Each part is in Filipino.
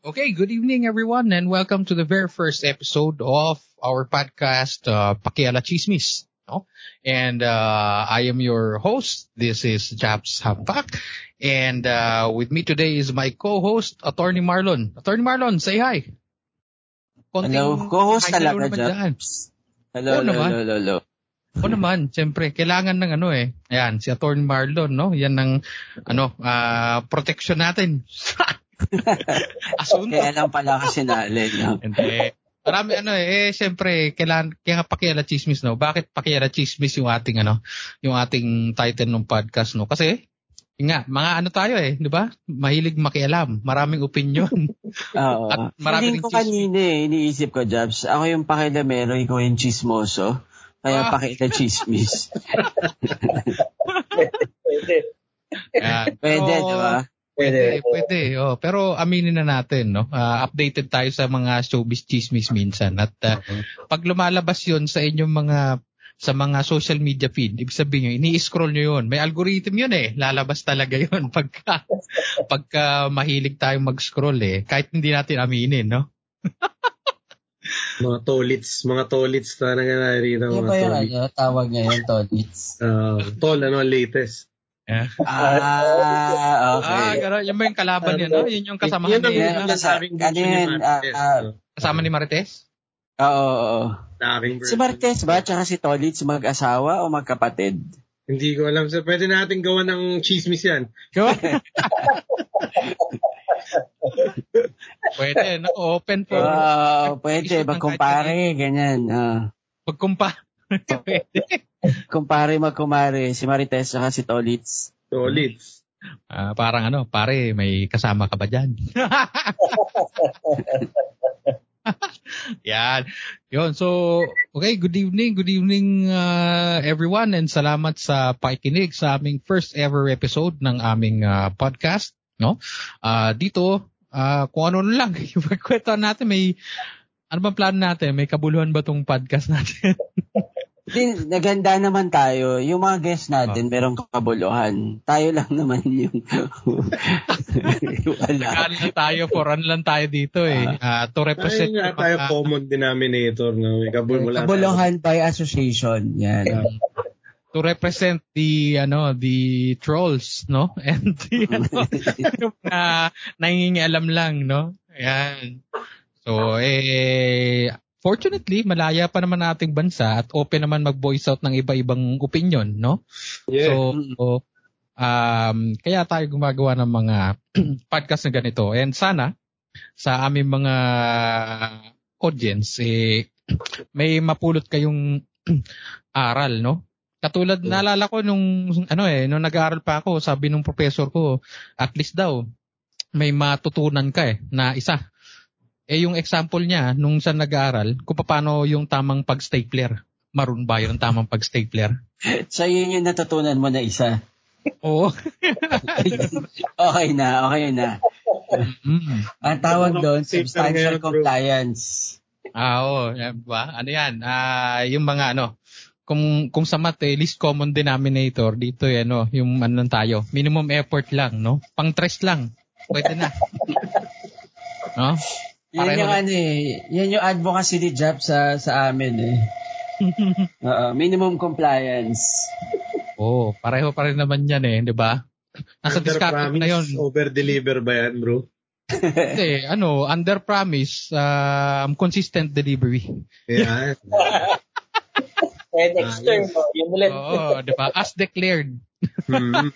Okay, good evening everyone and welcome to the very first episode of our podcast, uh, Pakiala Chismis. No? And, uh, I am your host. This is Japs Hampak. And, uh, with me today is my co-host, Attorney Marlon. Attorney Marlon, say hi. Hello, co-host hello talaga. Japs. Hello, Oo hello, naman. hello, hello. O naman, siyempre, kailangan ng ano eh. Ayan, si Attorney Marlon, no? Yan ang, ano, ah, protection natin. Asunto. Kaya lang pala kasi naalin. No? Hindi. Marami ano eh, eh syempre, kailan, kaya nga pakiala chismis, no? Bakit pakiala chismis yung ating ano, yung ating title ng podcast, no? Kasi, yun nga, mga ano tayo eh, di ba? Mahilig makialam, maraming opinion. Oo. At marami Feeling ring ko kanina eh, iniisip ko, Jabs. Ako yung pakilamero, ikaw yung chismoso. Kaya Ah. pakita chismis. Pwede. Pwede, di ba? Pwede, pwede. Oh, pero aminin na natin, no? Ah, updated tayo sa mga showbiz chismis minsan. At ah, pag lumalabas yon sa inyong mga sa mga social media feed, ibig sabihin nyo, ini-scroll nyo yun. May algorithm yun eh. Lalabas talaga yun pagka, pagka mahilig tayong mag-scroll eh. Kahit hindi natin aminin, no? Mga tolits, mga tolits talaga narito. Ano Mga ba yung tolits. ano, tawag ngayon, Tolits? Uh, tol, ano, latest. Yeah. Ah, okay. Ah, gano'n. Yun ba yung kalaban niya, no? Yun yung kasama Yun ni, yung ano, nasabing ano ah, ah, no? kasama ni Marites? Oo, oo, oo. Daking Si. Marquez ba, tsaka si Tolits, mag-asawa o magkapatid? Hindi ko alam. So, pwede natin gawa ng chismis yan. Pwede, no? Open for Oo, pwede, Isip ng magkumpare, ganyan. ah. pagkumpa. Kumpare, magkumare, si Marites tsaka si Tolits. Tolits. Ah, parang ano, pare, may kasama ka ba dyan? Yan. Yun. So, okay, good evening, good evening uh, everyone and salamat sa pakikinig sa aming first ever episode ng aming uh, podcast, no? Ah, dito, ah, kung ano lang, yung natin, may ano bang plano natin? May kabuluhan ba tong podcast natin? Din, naganda naman tayo. Yung mga guests natin, merong kabuluhan. Tayo lang naman yung wala. Lang tayo, for ano lang tayo dito eh. Ah, to represent Ay, nga yung tayo mga- common denominator. No? May kabul. Kabuluhan by association. Yan. to represent the ano the trolls no and the ano, yung mga nangingialam lang no ayan so eh fortunately malaya pa naman nating bansa at open naman mag-voice out ng iba-ibang opinion no Yeah. so um kaya tayo gumagawa ng mga podcast na ganito and sana sa aming mga audience eh may mapulot kayong aral no Katulad, naalala ko nung, ano eh, nung nag-aaral pa ako, sabi nung professor ko, at least daw, may matutunan ka eh, na isa. Eh yung example niya, nung sa nag-aaral, kung paano yung tamang pag-stapler. Maroon ba yun ang tamang pag-stapler? So, yun yung natutunan mo na isa. Oo. okay na, okay na. Mm. Ang tawag doon, substantial compliance. Ah, oo. Yan ba? Ano yan? Ah, yung mga ano, kung kung sa math eh, least common denominator dito eh, ano, yung ano tayo, minimum effort lang, no? Pang tres lang. Pwede na. no? Yan Pareho yung ano eh, yan yung advocacy ni Jap sa, sa amin eh. Oo, minimum compliance. Oo, pareho pa rin naman yan eh, di ba? Nasa promise, na yun. over deliver ba yan, bro? Hindi, ano, under promise, um, consistent delivery. Yan. Next Ah, term, yes. no? yung ulit. Oo, di ba? As declared. Hmm.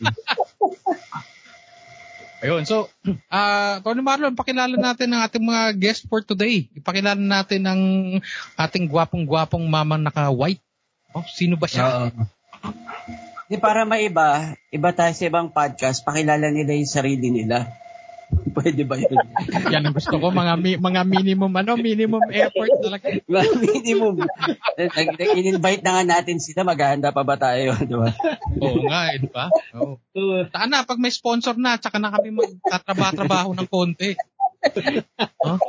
Ayun, so, ah, Tony Marlon, pakilala natin ang ating mga guest for today. Ipakilala natin ang ating gwapong-gwapong mamang naka-white. Oh, sino ba siya? Oo. Di para maiba, iba tayo sa ibang podcast, pakilala nila yung sarili nila. Pwede ba yun? Yan ang gusto ko, mga mi- mga minimum ano, minimum effort talaga. Minimum. In-invite na nga natin sila, maghahanda pa ba tayo? Di ba? Oo nga, eh, di ba? Oo. Saan na, pag may sponsor na, tsaka na kami magtatrabaho ng konti. Oh.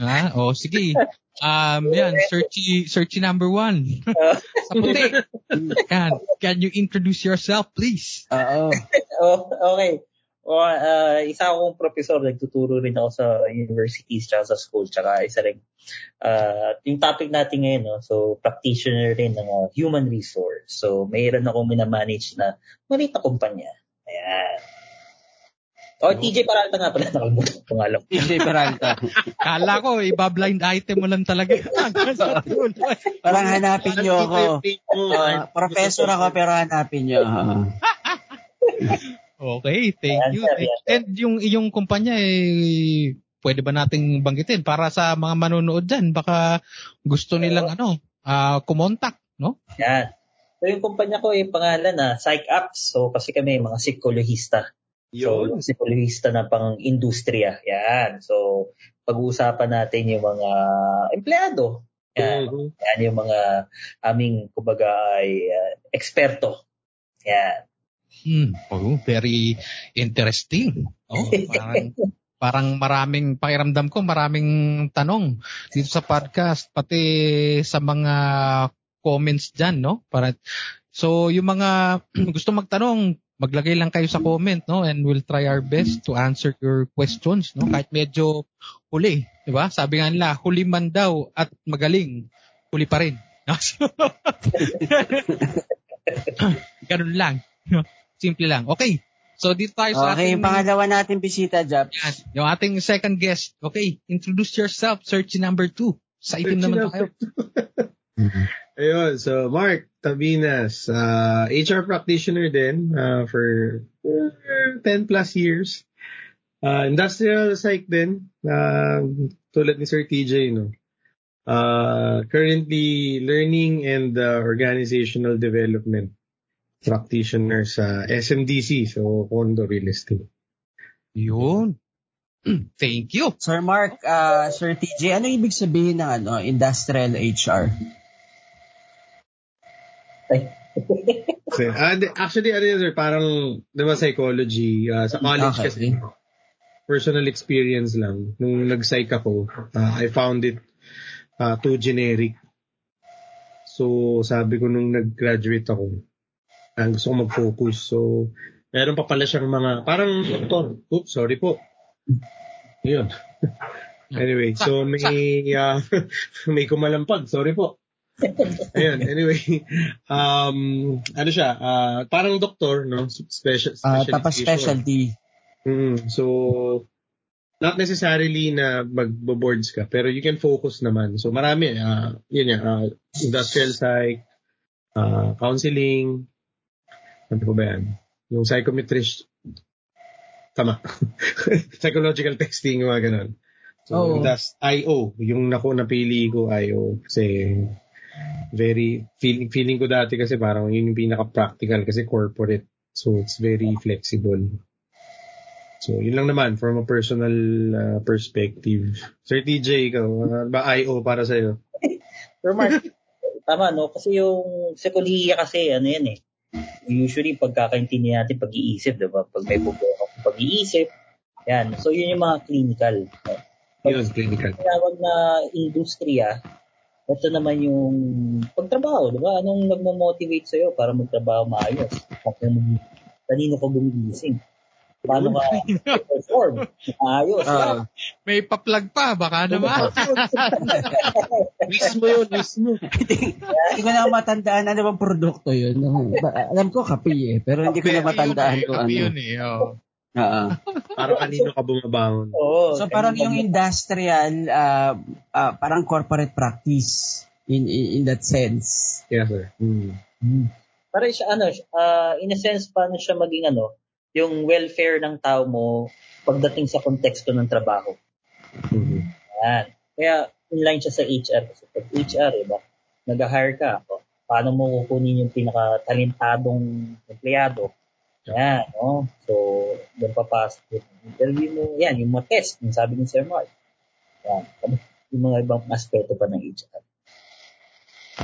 Ha? Oh, sige. Um, yan, searchy, searchy number one. Sa puti. Yan. Can you introduce yourself, please? Oo. Oh, okay. O, ah, isa akong professor, nagtuturo rin ako sa universities tsaka sa school, tsaka isa rin. ah, yung topic natin ngayon, no? so practitioner rin ng ah, human resource. So, mayroon akong minamanage na maliit na kumpanya. Ayan. O, TJ Paralta nga pala, nakalimutan ko pangalan. TJ Peralta. Kala ko, iba-blind item mo lang talaga. Parang hanapin niyo ako. Oh, Ah, professor ako pero hanapin niyo. Ah. Okay, thank Ayan, you. sir, yes, sir. And yung iyong kumpanya, eh, pwede ba nating banggitin para sa mga manonood dyan? Baka gusto nilang ano, ah kumontak, no? Yan. So, yung kumpanya ko, yung pangalan na Psych Apps. So, kasi kami mga psikologista. So, Yun. yung psikologista na pang industriya. Yan. So, pag-uusapan natin yung mga empleyado. Yan. Mhm. Yan yung mga aming, kumbaga, ay uh, eksperto. Yan. Hmm. Oh, very interesting. Oh, parang, parang maraming pakiramdam ko, maraming tanong dito sa podcast, pati sa mga comments dyan, no? Para, so, yung mga gusto magtanong, maglagay lang kayo sa comment, no? And we'll try our best to answer your questions, no? Kahit medyo huli, di ba? Sabi nga nila, huli man daw at magaling, huli pa rin. No? Ganun lang. Simple lang. Okay. So, dito tayo sa Okay, ating... yung pangalawa natin bisita, Jap. Yan. Yung ating second guest. Okay, introduce yourself. Search number two. Sa itim naman tayo. Ayun, so Mark Tabinas, uh, HR practitioner din uh, for uh, 10 plus years. Uh, industrial psych din, uh, tulad ni Sir TJ, no? Uh, currently learning and uh, organizational development practitioner sa SMDC, so Condo Real Estate. Yun. Thank you. Sir Mark, ah, Sir TJ, ano ibig sabihin ng ano, industrial HR? Ay. Di- actually, ano yun, sir, parang, di ba, psychology, uh, sa college Okay. kasi, personal experience lang. Nung nag-psych ako, uh, I found it uh, too generic. So, sabi ko nung nag-graduate ako, uh, gusto ko mag-focus. So, meron pa pala siyang mga, parang, doktor, oops, sorry po. Yun. anyway, so may, uh, may kumalampag, sorry po. Ayun, anyway, um, ano siya, uh, parang doktor, no? Special, Ah, tapos specialty. Mm, so, not necessarily na magbo-boards ka, pero you can focus naman. So, marami, uh, yun yan, uh, industrial psych, uh, counseling, ano pa ba yan? Yung psychometrist, tama. Psychological testing, yung mga ganun. So, Oo. that's IO. Yung naku napili ko, IO. Kasi, very, feeling, feeling ko dati kasi parang yun yung pinaka-practical kasi corporate. So, it's very flexible. So, yun lang naman from a personal uh, perspective. Sir TJ, ikaw, uh, ba IO para sa'yo? Pero Mark, tama no? Kasi yung psikolohiya kasi, ano yan eh. Usually, pagkakaintindi natin pag-iisip, diba? Pag may problema pag-iisip, yan. So, yun yung mga clinical. No? Yun, clinical. tinawag na industriya, ito naman yung pagtrabaho, di ba? Anong nagmo-motivate sa'yo para magtrabaho maayos? Kung kanino ka gumigising? Paano ka perform? Maayos. Ah, May pa-plug pa, baka naman. mismo yun, mismo. hindi ko na matandaan ano bang produkto yun. Alam ko kape eh, pero hindi ko na matandaan kung Kape ano. yun eh. oh. Oo. Parang kanino ka bumabangon. Oo. So parang yung industrial, ah, ah, parang corporate practice in, in in that sense. Yes, sir. Hmm. Para siya, ano, uh, in a sense, paano siya maging, ano, yung welfare ng tao mo pagdating sa konteksto ng trabaho. Mhm. Yan. Kaya, inline siya sa HR. Kasi pag HR, diba, nag-hire ka, o, paano mo kukunin yung pinaka-talentadong empleyado? Yan, no? So, doon papasok yung interview mo. Yan, yung mga test, yung sabi ni Sir Mark. Yan. Yung mga ibang aspeto pa ng HR.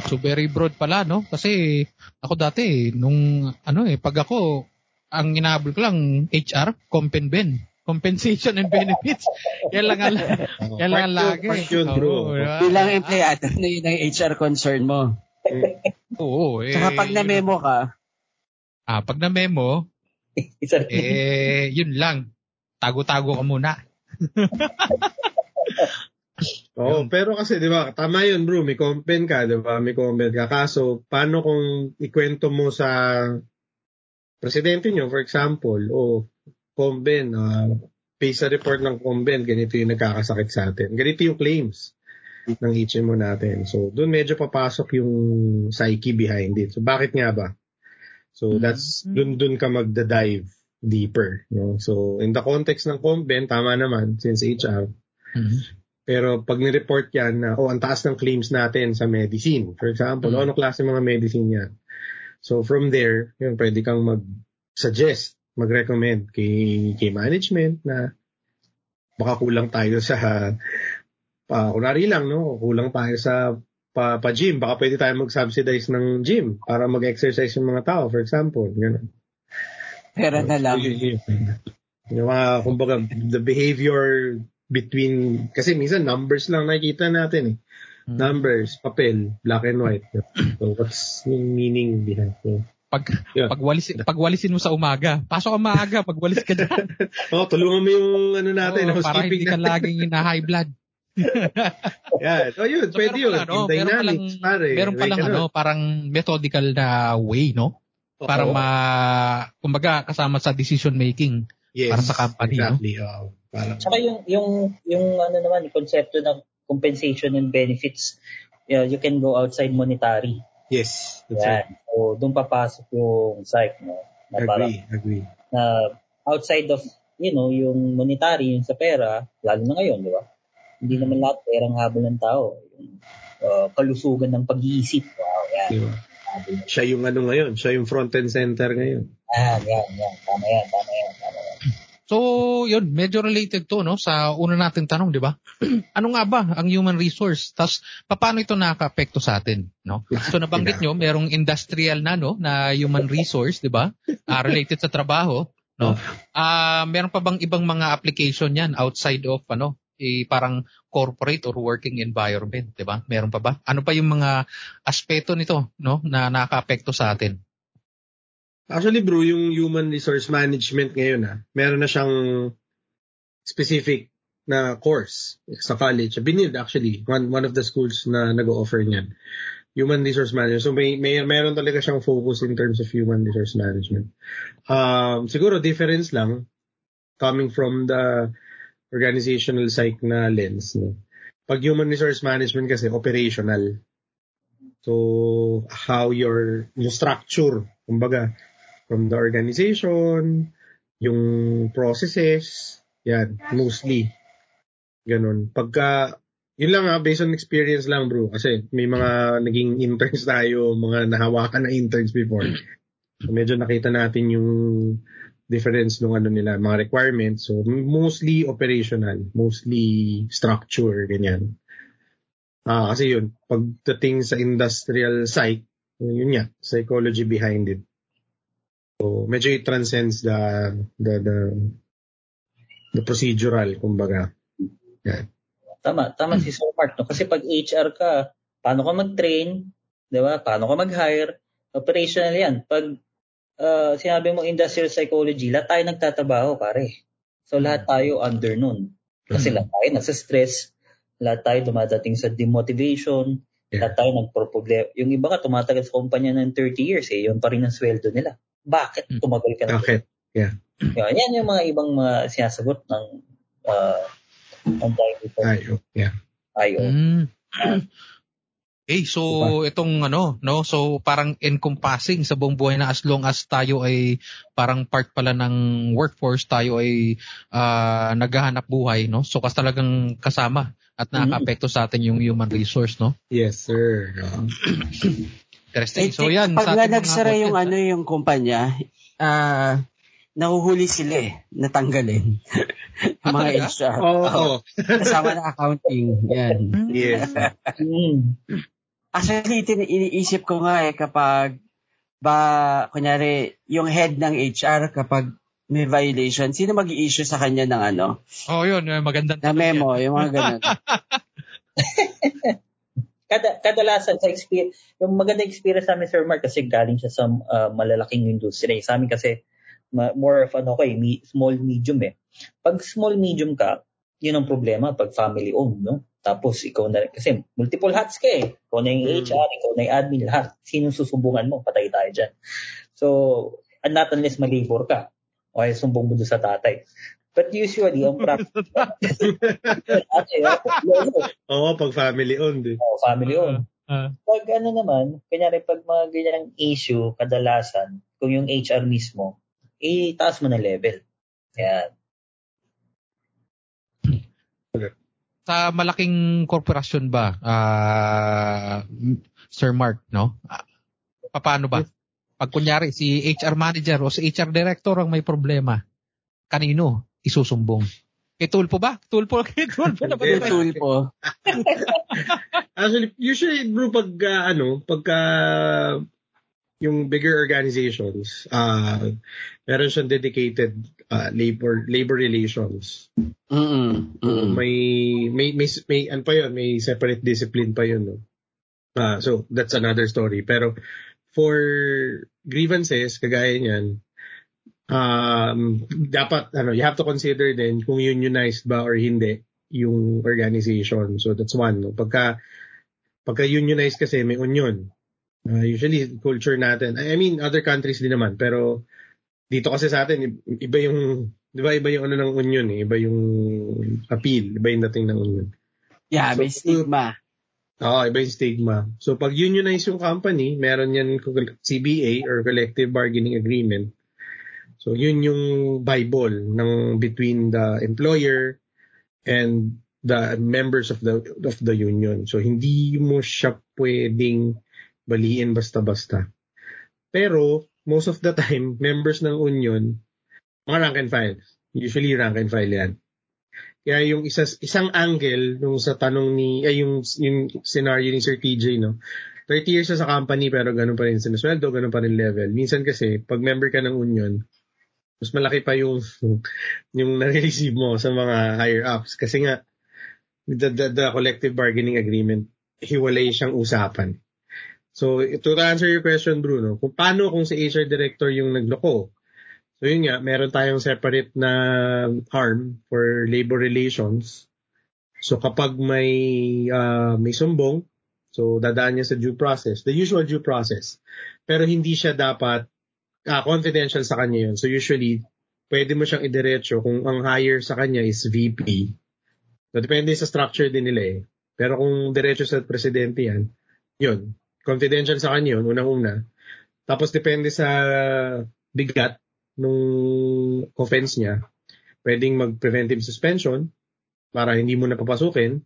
So very broad pala, no? Kasi ako dati, nung ano eh, pag ako, ang inaabol ko lang HR, compen-ben. Compensation and benefits. Yan lang ang, yan lang ang lagi. Yun, bro. Diba? Bilang empleyado, ano yun ang HR concern mo. Oo, eh. Saka pag na-memo ka, Ah, pag na-memo. Eh, yun lang. Tago-tago ka muna. Oo, pero kasi 'di ba, tama 'yun, bro, may comment ka, 'di ba? May comment ka. Kaso paano kung ikwento mo sa presidente nyo, for example, o Comben, uh, based sa report ng Comben, ganito yung nagkakasakit sa atin. Ganito yung claims ng HMO natin. So, doon medyo papasok yung psyche behind it. So, bakit nga ba? So, that's, doon doon ka magda-dive deeper. No? So, in the context ng Comben, tama naman, since HR, Mhm. pero pag ni-report yan na, oh, ang taas ng claims natin sa medicine, for example, Mm. oh, ano klase mga medicine yan? So from there, yun, pwede kang mag-suggest, mag-recommend kay, kay management na baka kulang tayo sa, pa, kunwari lang, no? Kulang tayo sa pa, pa gym. Baka pwede tayo mag-subsidize ng gym para mag-exercise yung mga tao, for example. Ganun. Pera na lang. Yun, yun, yun. Yung mga, kumbaga, the behavior between, kasi minsan numbers lang nakikita natin eh. Mm. Numbers, papel, black and white. So, what's yung meaning behind it? Pag, Yeah. pagwalis, pagwalisin mo sa umaga, pasok ka maaga, pagwalis ka dyan. Oh, tulungan mo yung ano natin, Oo, para hindi ka laging na high blood. Yeah. Oh, yun, So, pwede yun. pala, no? Yung Meron palang, dynamics, pare. meron palang ano, parang methodical na way, no? Oo. Para ma, kumbaga, kasama sa decision making. yes, para sa company, no? exactly, oo. Parang, Tsaka yung, yung, yung ano naman, yung konsepto ng compensation and benefits, you, know, you can go outside monetary. yes, that's right. Yan. So, doon papasok yung psych, no? Na parang, Agree, agree. na outside of, you know, yung monetary, yung sa pera, lalo na ngayon, di ba? Hindi naman lahat perang habol ng tao. Yung uh, kalusugan ng pag-iisip. Wow, yan. Di ba? Habol ng- Siya yung ano ngayon, siya yung front and center ngayon. Yan, yan, yan. Tama yan, tama yan, tama. So, yun, medyo related to, no, sa una nating tanong, di ba? ano nga ba ang human resource? Tapos, paano ito nakaka-apekto sa atin, no? So, nabanggit nyo, merong industrial na, no, na human resource, di ba? Ah, related sa trabaho, no? Ah, meron pa bang ibang mga application yan outside of, ano, eh, parang corporate or working environment, di ba? Meron pa ba? Ano pa yung mga aspeto nito, no, na nakaka-apekto sa atin? Actually bro, yung human resource management ngayon ah, meron na siyang specific na course sa college. Binid actually, one, one of the schools na nag-offer niyan. Human resource management. So may, may meron talaga siyang focus in terms of human resource management. Um, siguro difference lang coming from the organizational psych na lens. No? Pag human resource management kasi operational. So how your, yung structure, kumbaga, from the organization, yung processes, yan, mostly. Ganun. Pagka, yun lang ha, based on experience lang bro. Kasi may mga naging interns tayo, mga nahawakan na interns before. So medyo nakita natin yung difference nung ano nila, mga requirements. So mostly operational, mostly structure, ganyan. Ah, kasi yun, pagdating sa industrial psych, yun nga, psychology behind it. So, medyo it transcends the, the, the, the procedural, kumbaga. Yan. Tama, tama si Sir Mark. No? Kasi pag HR ka, paano ka mag-train, di ba? Paano ka mag-hire? Operational yan. Pag uh, sinabi mo industrial psychology, lahat tayo nagtatrabaho, pare. So lahat tayo under nun. Kasi lahat tayo nasa stress, lahat tayo dumadating sa demotivation, Yeah. lahat tayo nagpro-problem. Yung iba ka tumatagal sa kumpanya ng 30 years, eh, yun pa rin ang sweldo nila. Bakit Hmm. tumagal ka na? Bakit? Yan, yan yung mga ibang mga sinasagot ng uh, ng. Ayo. Yeah. Ayo. Mm. Eh, so itong ano, no? So parang encompassing sa buong buhay na as long as tayo ay parang part pala ng workforce, tayo ay ah, naghahanap buhay, no? So kas talagang kasama at nakaka-apekto sa atin yung human resource, no? Yes, sir. Uh, Interesting. Eh, So yan, pag mga nagsara yung ano yung kumpanya, ah nahuhuli sila eh, natanggalin. Ah, mga talaga? HR. Oo. Oo. Kasama na accounting. Yan. yes. Mm. Actually, tin- iniisip ko nga eh kapag ba, kunyari, yung head ng HR kapag may violation, sino mag issue sa kanya ng ano, Oh, yun, eh, magandang na tanong yan. memo, yung mga ganun. Kada, kadalasan sa experience, yung magandang experience sa amin, Sir Mark, kasi galing siya sa uh, malalaking industry. Sa amin kasi, Ma- more of ano ko eh, me- small medium eh. Pag small medium ka, yun ang problema pag family owned, no? Tapos ikaw na kasi multiple hats ka eh. Ikaw na yung Mm. HR, ikaw na yung admin, lahat. Sino susumbungan mo? Patay tayo dyan. So, and not unless malibor ka. O ay sumbong mo doon sa tatay. But usually, ang practice, Oo, pag family owned eh. oh, family owned. Ah, Pag ano naman, kanyari pag mga ganyang issue, kadalasan, kung yung HR mismo, itaas mo na level. Yan. sa malaking korporasyon ba, ah, Sir Mark, no? Paano ba? Pag kunyari si HR manager o si HR director ang may problema, kanino isusumbong? Kay Tulpo ba? Tulpo, kay Tulpo na ba? Hindi, Yung tool po. Actually, usually bro pag ah, ano, pagka yung bigger organizations, uh, meron siyang dedicated ah, labor labor relations. Mm-mm. Mm-mm. May may may may ano pa yun, may separate discipline pa yun, no. Ah, so that's another story. Pero for grievances kagaya niyan, um dapat ano, you have to consider din kung unionized ba or hindi yung organization. So that's one, no. Pagka pagka unionized kasi may union. Ah, usually culture natin, I mean other countries din naman, pero dito kasi sa atin iba yung 'di ba iba yung ano ng union eh, iba yung appeal, iba yung dating ng union. Yeah, may So, stigma. Oo, iba yung stigma. So pag unionize yung company, meron yan CBA or collective bargaining agreement. So yun yung bible ng between the employer and the members of the of the union. So hindi mo siya pwedeng baliin basta-basta. Pero most of the time, members ng union, mga rank and file. Usually rank and file yan. Kaya yung isa, isang angle nung sa tanong ni, ay yung, yung scenario ni Sir TJ, no? 30 years na sa company pero ganun pa rin sinusweldo, ganun pa rin level. Minsan kasi, pag member ka ng union, mas malaki pa yung yung nare-receive mo sa mga higher ups. Kasi nga, the, the, the collective bargaining agreement, hiwalay siyang usapan. So, to answer your question, Bruno, kung paano kung si HR director yung nagloko, So yun nga, meron tayong separate na arm for labor relations. So kapag may ah, may sumbong, so dadaan niya sa due process, the usual due process. Pero hindi siya dapat ah, confidential sa kanya yun. So usually, pwede mo siyang idiretso kung ang hire sa kanya is VP. So depende sa structure din nila eh. Pero kung diretso sa presidente yan, yun. Confidential sa kanya yun, unang-una. Tapos depende sa bigat nung offense niya, pwedeng mag-preventive suspension para hindi mo napapasukin.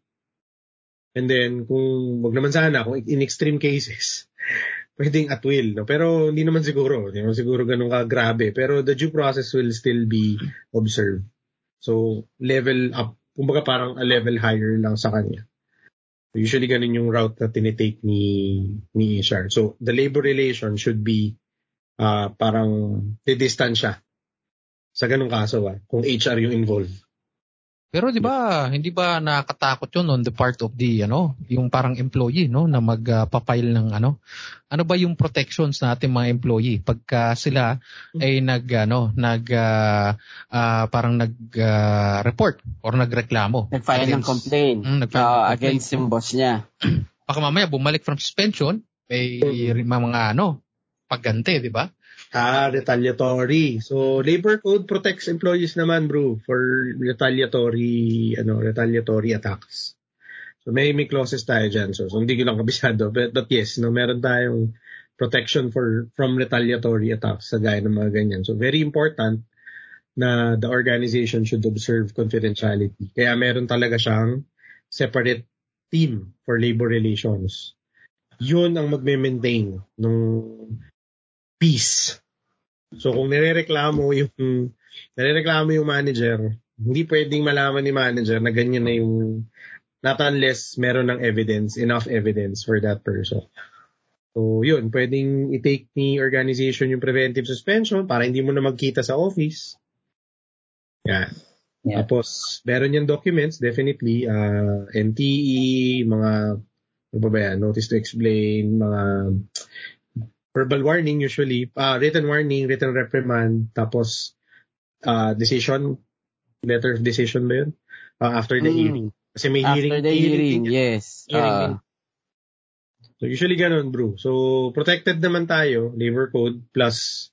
And then, kung wag naman sana, kung in extreme cases, pwedeng at will. No? Pero hindi naman siguro. Hindi naman siguro ganun ka grabe. Pero the due process will still be observed. So, level up. Kumbaga parang a level higher lang sa kanya. Usually ganun yung route na tinitake ni, ni HR. So, the labor relation should be ah parang didistansya sa ganung kaso ah, kung HR yung involved. Pero di ba, hindi ba nakakatakot yun on the part of the, ano, yung parang employee, no, na magpapile ng, ano, ano ba yung protections natin mga employee pagka sila ay nag, ano, nag, ah, ah, parang nag-report or nagreklamo. Nag-file ng complaint. Mm, nag-file Oo, ng complaint. against yung boss niya. Baka mamaya bumalik from suspension, may mga, ano, pagganti, di ba? Ah, retaliatory. So, labor code protects employees naman, bro, for retaliatory, ano, retaliatory attacks. So, may, may clauses tayo dyan. So, so hindi ko lang kabisado. But, but yes, no, meron tayong protection for from retaliatory attacks sa gaya ng mga ganyan. So, very important na the organization should observe confidentiality. Kaya meron talaga siyang separate team for labor relations. Yun ang magme-maintain ng peace. So kung nirereklamo yung nirereklamo yung manager, hindi pwedeng malaman ni manager na ganyan na yung not unless meron ng evidence, enough evidence for that person. So yun, pwedeng i-take ni organization yung preventive suspension para hindi mo na magkita sa office. Yan. Yeah. Tapos, meron yung documents, definitely, uh, NTE, mga, ano ba ba yan, notice to explain, mga verbal warning usually, uh, written warning, written reprimand, tapos uh, decision, letter of decision ba yun? Uh, after the Mm. hearing. Kasi may hearing. After the hearing, yan. yes. Hearing din. So usually ganun, bro. So protected naman tayo, labor code plus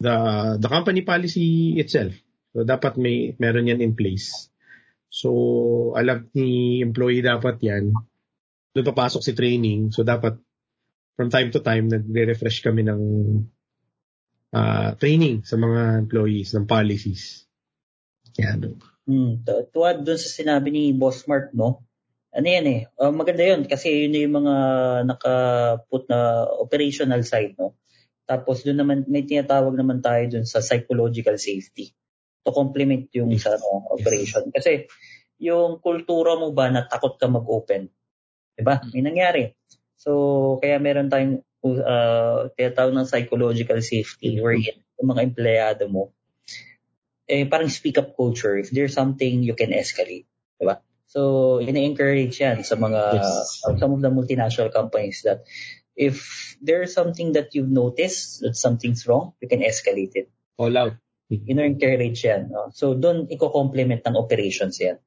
the the company policy itself. So dapat may meron yan in place. So alam ni employee dapat yan. Doon papasok si training. So dapat from time to time nagre-refresh kami ng ah, training sa mga employees ng policies. Yan. Hmm, tu- tuwad dun sa sinabi ni Boss Mark, no? Ano yan eh, uh, maganda yun kasi yun yung mga naka-put na operational side, no? Tapos doon naman, may tinatawag naman tayo dun sa psychological safety to complement yung sa ano, operation. Kasi yung kultura mo ba na takot ka mag-open? Diba? May nangyari. So, kaya meron tayong uh, tinatawag ng psychological safety wherein yung mga empleyado mo, eh, parang speak up culture. If there's something, you can escalate. Diba? So, ina-encourage yan sa mga, Yes. uh, some of the multinational companies that if there's something that you've noticed that something's wrong, you can escalate it. All out. Ina-encourage yan. No? So, doon i-complement ng operations yan.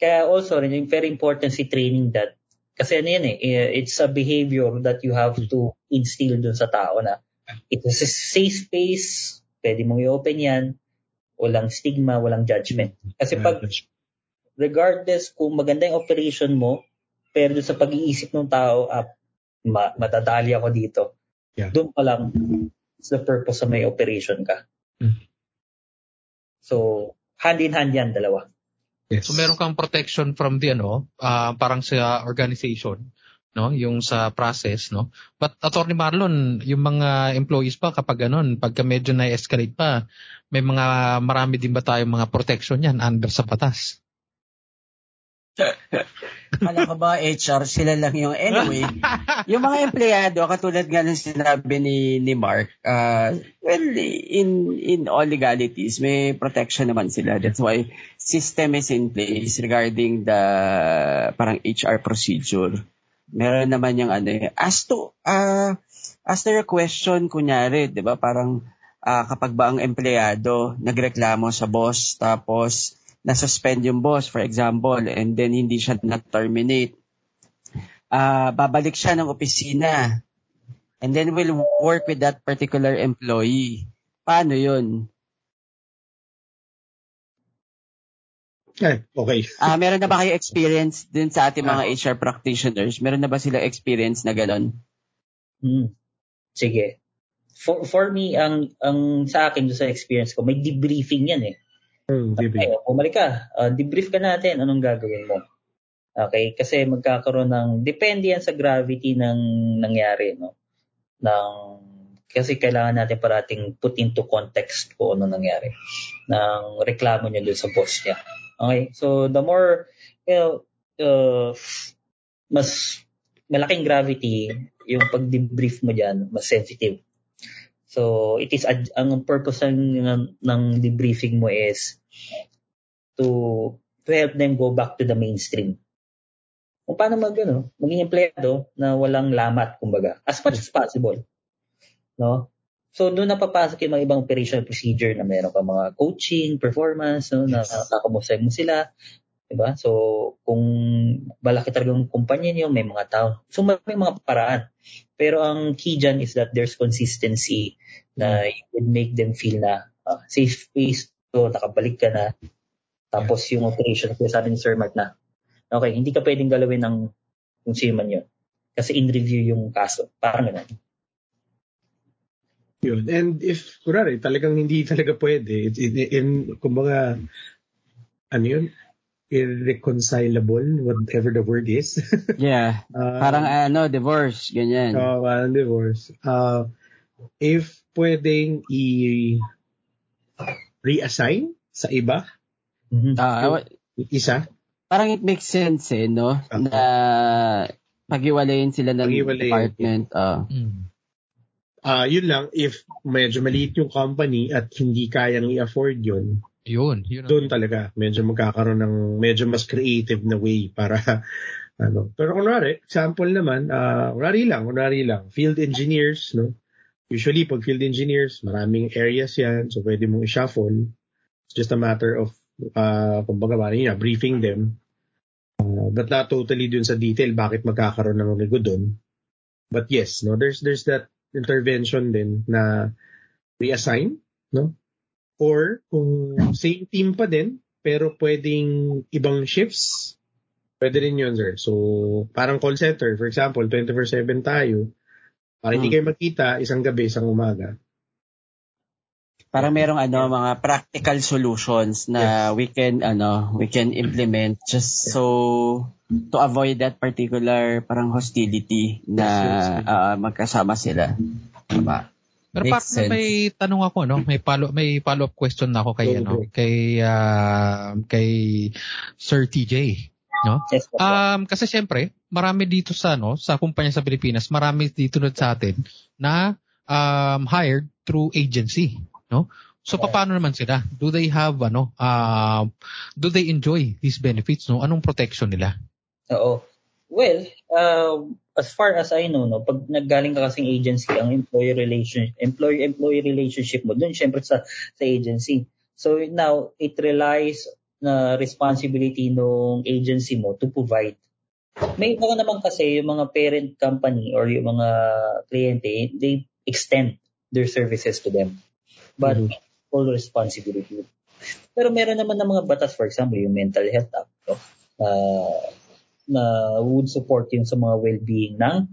Kaya also, rin, yung very important si training that kasi ano yan eh, eh, it's a behavior that you have to instill dun sa tao na it's a safe space, pwede mong i-open yan, walang stigma, walang judgment. Kasi pag regardless kung maganda yung operation mo, pero sa pag-iisip ng tao, ah, ma- matadali ako dito. Yeah. Doon pa lang, it's the purpose sa may operation ka. Mm. So, hand in hand yan, dalawa. Yes. So meron kang protection from the ano, ah, parang sa organization, no? Yung sa process, no? But Attorney Marlon, yung mga employees pa kapag ganun, pagka medyo na-escalate pa, may mga marami din ba tayong mga protection yan under sa batas? Kala ko ba HR sila lang yung anyway. yung mga empleyado katulad nga ng sinabi ni ni Mark, uh, well in in all legalities may protection naman sila. That's why system is in place regarding the parang HR procedure. Meron naman yung ano. As to uh, as to your question kunyari, 'di ba, parang ah, kapag ba ang empleyado nagreklamo sa boss tapos na-suspend yung boss, for example, and then hindi siya na-terminate, ah babalik siya ng opisina. And then we'll work with that particular employee. Paano yun? Eh, okay. Ah, meron na ba kayo experience din sa ating mga HR practitioners? Meron na ba sila experience na gano'n? Hmm. Sige. For, for me, ang, ang sa akin, sa experience ko, may debriefing yan eh. Hmm, Okay, Bibi. bumalik ka. Uh, debrief ka natin. Anong gagawin mo? Okay? Kasi magkakaroon ng, depende yan sa gravity ng nangyari, no? Ng, kasi kailangan natin parating put into context kung ano nangyari ng reklamo niya doon sa boss niya. Okay? So, the more, you know, uh, mas malaking gravity, yung pag-debrief mo dyan, mas sensitive. So, it is, ad- ang purpose ng, ng, ng debriefing mo is to to help them go back to the mainstream. Kung paano mag, ano, maging empleyado na walang lamat, kumbaga, as much as possible. No? So, doon napapasok yung mga ibang operational procedure na meron ka mga coaching, performance, no, na kakamusay mo sila. Diba? So, kung malaki talagang kumpanya niyo, may mga tao. So, may, may mga paraan. Pero ang key dyan is that there's consistency na you would make them feel na ah, safe space to, nakabalik ka na. Tapos yung operation, kaya sabi ni Sir Mark na, okay, hindi ka pwedeng galawin ng kung sino man yun. Kasi in review yung kaso. Parang ganun. Yun. And if, kurari, talagang hindi talaga pwede, it's in, in kumbaga, ano yun? Irreconcilable, whatever the word is. Yeah. Uh, Parang ano, divorce, ganyan. uh, parang divorce. Uh, if pwedeng i reassign sa iba, Mhm. Ah, isa, parang it makes sense eh, no? Ah. Na paghiwalayin sila ng Paghiwalayin. department. ah. Mm. ah yun lang, if medyo maliit yung company at hindi kayang i-afford yun, Yun, yun. doon talaga medyo magkakaroon ng medyo mas creative na way para ano. Pero kunwari, example naman, ah kunwari lang, kunwari lang, field engineers, no? Usually, pag field engineers, maraming areas yan. So, pwede mong i-shuffle. It's just a matter of, uh, kumbaga, yun, briefing them. Uh, but not totally dun sa detail bakit magkakaroon ng ligo dun. But yes, no, there's there's that intervention din na reassign, no? Or kung same team pa din, pero pwedeng ibang shifts, pwede rin yun, sir. So, parang call center, for example, 24-7 tayo, para hindi hmm. kayo magkita, isang gabi, isang umaga. Parang merong ano mga practical solutions na yes. we can ano we can implement just so to avoid that particular parang hostility na uh, magkasama sila. Diba? Pero pa, may tanong ako no, may follow may follow-up question na ako kay ano, kay uh, kay Sir TJ, no? Um kasi siyempre, marami dito sa no, sa kumpanya sa Pilipinas, marami dito sa atin na um hired through agency, no? So paano naman sila? Do they have ano, uh, do they enjoy these benefits, no? Anong protection nila? Oo. Well, uh, as far as I know, no, pag naggaling ka kasing agency, ang employee relation, employee-employee relationship mo, dun syempre sa, sa agency. So now, it relies na responsibility ng agency mo to provide. May mga naman kasi yung mga parent company or yung mga kliyente, they extend their services to them. But mm-hmm. full responsibility. Pero meron naman ng mga batas, for example, yung mental health act, no? uh, na would support yun sa mga well-being ng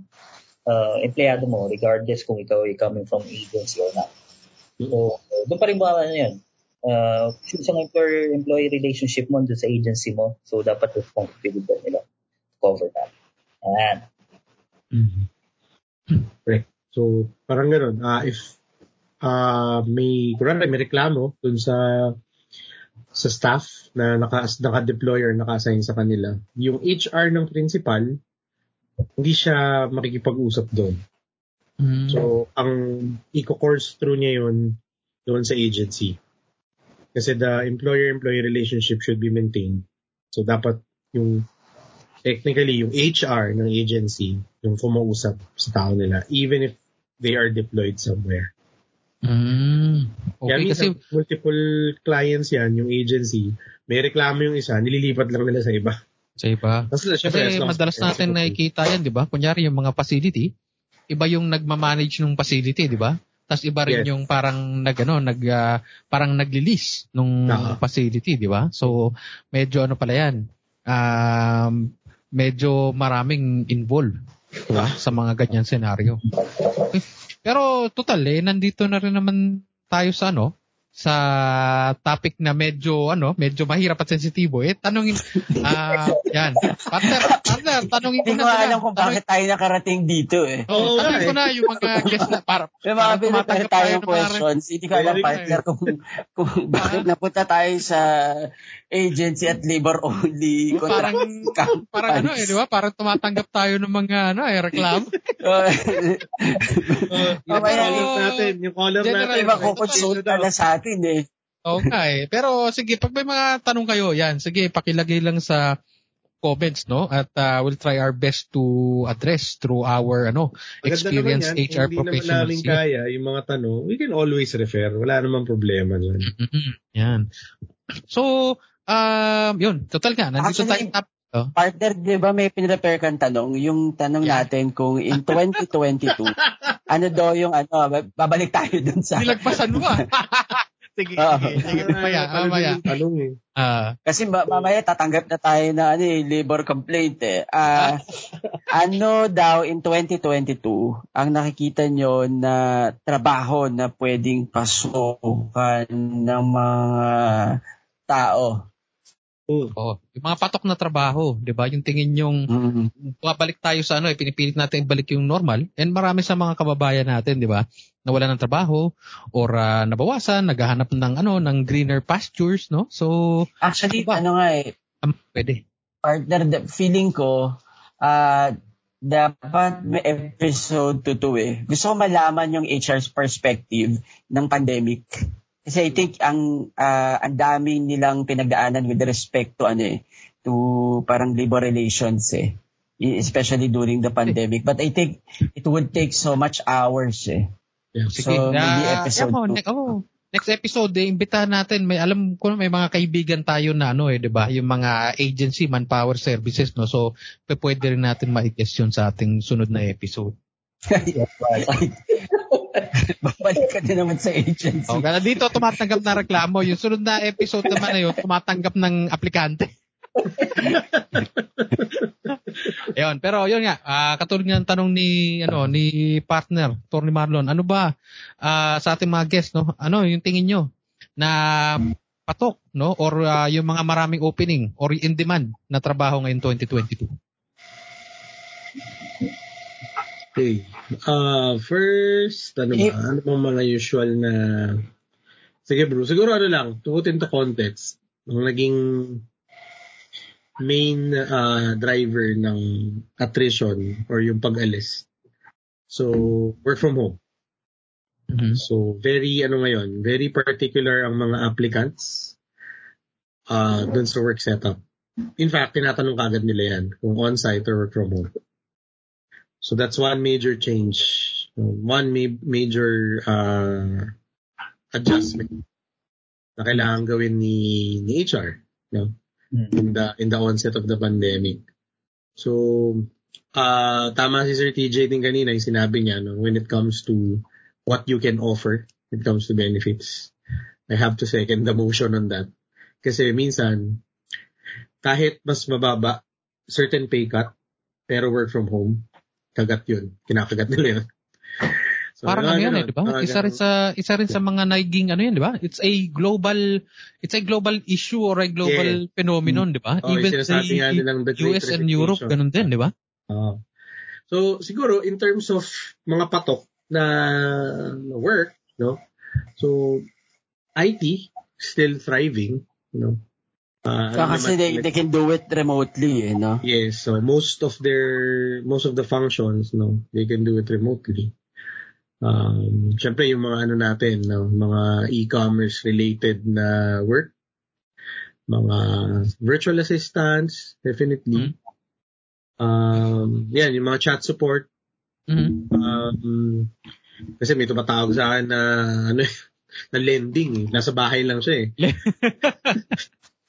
uh, empleyado mo regardless kung ikaw ay coming from agency or not. So, doon pa rin ba ano yan? Uh, isang employer-employee relationship mo doon sa agency mo. So, dapat responsibility nila to cover that. Ayan. Mm-hmm. Correct. So, parang gano'n. Uh, if uh, may, kurang may reklamo dun sa sa staff na naka, naka-deploy or naka-assign sa kanila. Yung HR ng principal, hindi siya makikipag-usap doon. Mm. So, ang i-course through niya yun doon sa agency. Kasi the employer-employee relationship should be maintained. So, dapat yung technically yung HR ng agency yung kumausap sa tao nila even if they are deployed somewhere. Mm, okay, Kaya kasi multiple clients yan, yung agency, may reklamo yung isa, nililipat lang nila sa iba. Sa iba. Kasi, syempre, kasi madalas natin nakikita yan, di ba? Kunyari yung mga facility, iba yung nagmamanage ng facility, di ba? Tapos iba rin yes. yung parang nag ano, nag uh, parang naglilis nung uh-huh. facility, di ba? So medyo ano pala 'yan. Um medyo maraming involved, di ba? Sa mga ganyan scenario. Okay. Pero total eh, nandito na rin naman tayo sa ano, sa topic na medyo ano, medyo mahirap at sensitibo eh tanungin ah uh, yan. Partner, partner, tanungin ko na. Hindi ko alam kung bakit tayo nakarating dito eh. Oo, oh, tanungin ko na yung mga guest na para May mga pinatay tayong questions. Hindi ko alam partner kung kung bakit napunta tayo sa agency at labor only parang parang ano eh, di ba? Parang tumatanggap tayo ng mga ano eh, reklamo. uh, yung caller natin, yung caller natin. Iba kukonsulta na sa atin natin eh. Oo nga eh. Pero sige, pag may mga tanong kayo, yan, sige, pakilagay lang sa comments, no? At uh, we'll try our best to address through our ano experience HR Hindi professionals. Hindi naman namin kaya yung mga tanong, we can always refer. Wala namang problema. Mm-hmm. Yan. So, um, yun, total nga, nandito Actually, tayo Oh. Partner, di ba may pinrepair kang tanong? Yung tanong yeah. natin kung in 2022, ano daw yung ano, babalik tayo dun sa... Nilagpasan mo ah. Sige, uh, sige, sige. Mamaya, mamaya. Tanong eh. Uh, Kasi ma- mamaya tatanggap na tayo na ano, eh, labor complaint eh. Uh, ano daw in 2022 ang nakikita nyo na trabaho na pwedeng pasukan ng mga tao Mm. Oh, yung mga patok na trabaho, 'di ba? Yung tingin yung mm-hmm. babalik tayo sa ano, eh, pinipilit natin ibalik yung normal. And marami sa mga kababayan natin, 'di ba? Nawala ng trabaho or uh, nabawasan, naghahanap ng ano, ng greener pastures, no? So actually diba? ano nga eh, um, pwede. Partner, feeling ko uh, dapat may episode to to eh. Gusto ko malaman yung HR's perspective ng pandemic. Kasi I think ang uh, ang dami nilang pinagdaanan with respect to ano eh, to parang labor relations eh. Especially during the pandemic. But I think it would take so much hours eh. Yeah. Sige, So, na, maybe episode mo, two. ne- oh, next episode, eh, imbitahan natin, may alam ko may mga kaibigan tayo na ano eh, 'di ba? Yung mga agency manpower services, no. So, pwede rin natin ma-guest yun sa ating sunod na episode. Babalik ka din naman sa agency. Oh, dito tumatanggap na reklamo, yung sunod na episode naman na yun, tumatanggap ng aplikante. Ayun, pero yun nga, ah, katulad ng tanong ni ano ni partner Tony Marlon, ano ba ah, sa ating mga guests no? Ano yung tingin nyo na patok no or ah, yung mga maraming opening or in demand na trabaho ngayon 2022? Okay. Uh, first, ano ba? Eh- Ano bang mga usual na... Sige bro, siguro ano lang, to put into context, ang naging main uh, driver ng attrition or yung pag-alis. So, work from home. So, very, ano ngayon, very particular ang mga applicants uh, dun sa work setup. In fact, tinatanong kagad nila yan kung on-site or work from home. So, that's one major change. One ma- major uh, adjustment na kailangan gawin ni, ni HR no? in the in the onset of the pandemic. So, uh, tama si Sir TJ din kanina yung sinabi niya no, when it comes to what you can offer when it comes to benefits. I have to second the motion on that. Kasi minsan, kahit mas mababa, certain pay cut, pero work from home, kagat yun. Kinakagat nila yun. So, Parang ano mga yan eh, 'di ba? Isa rin sa isa rin sa mga naging ano yan, 'di ba? It's a global it's a global issue or a global phenomenon, 'di ba? Oh, yung Even Great US and Europe ganun din, 'di ba? Oo. So siguro in terms of mga patok na na work, no? So IT still thriving, no? Uh, So, kasi they, they can do it remotely, eh, no? Yes, so most of their most of the functions, no, they can do it remotely. Um, syempre yung mga ano natin, no, mga e-commerce related na work, mga virtual assistants, definitely. Um, yan, yung mga chat support, Mhm. Um, kasi may tumatawag sa akin na ano na lending eh. Nasa bahay lang siya eh.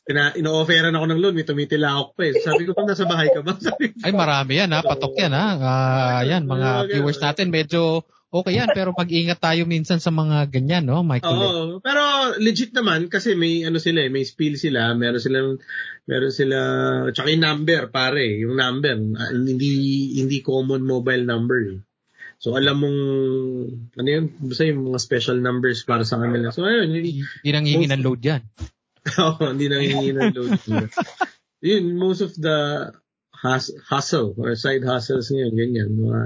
Pina, ino-offeran ako ng loan, may tumitilawak pa eh. Sabi ko, pa nasa bahay ka ba? Sabi ko, Ay marami yan ha, patok yan ha. Ah, yan mga viewers natin medyo okay yan pero mag-ingat tayo minsan sa mga ganyan, no, Michael? Oo, pero legit naman kasi may ano sila eh, may spill sila, meron silang meron sila tsaka yung number pare, yung number ah, hindi hindi common mobile number. eh. So alam mong ano yun, basta yung mga special numbers para sa kanila. So ayun, hindi, Hindi nang hihingi ng load yan. Oo, hindi nang hihingi ng load. Yun, most of the hus- hustle or side hustles ngayon, ganyan, mga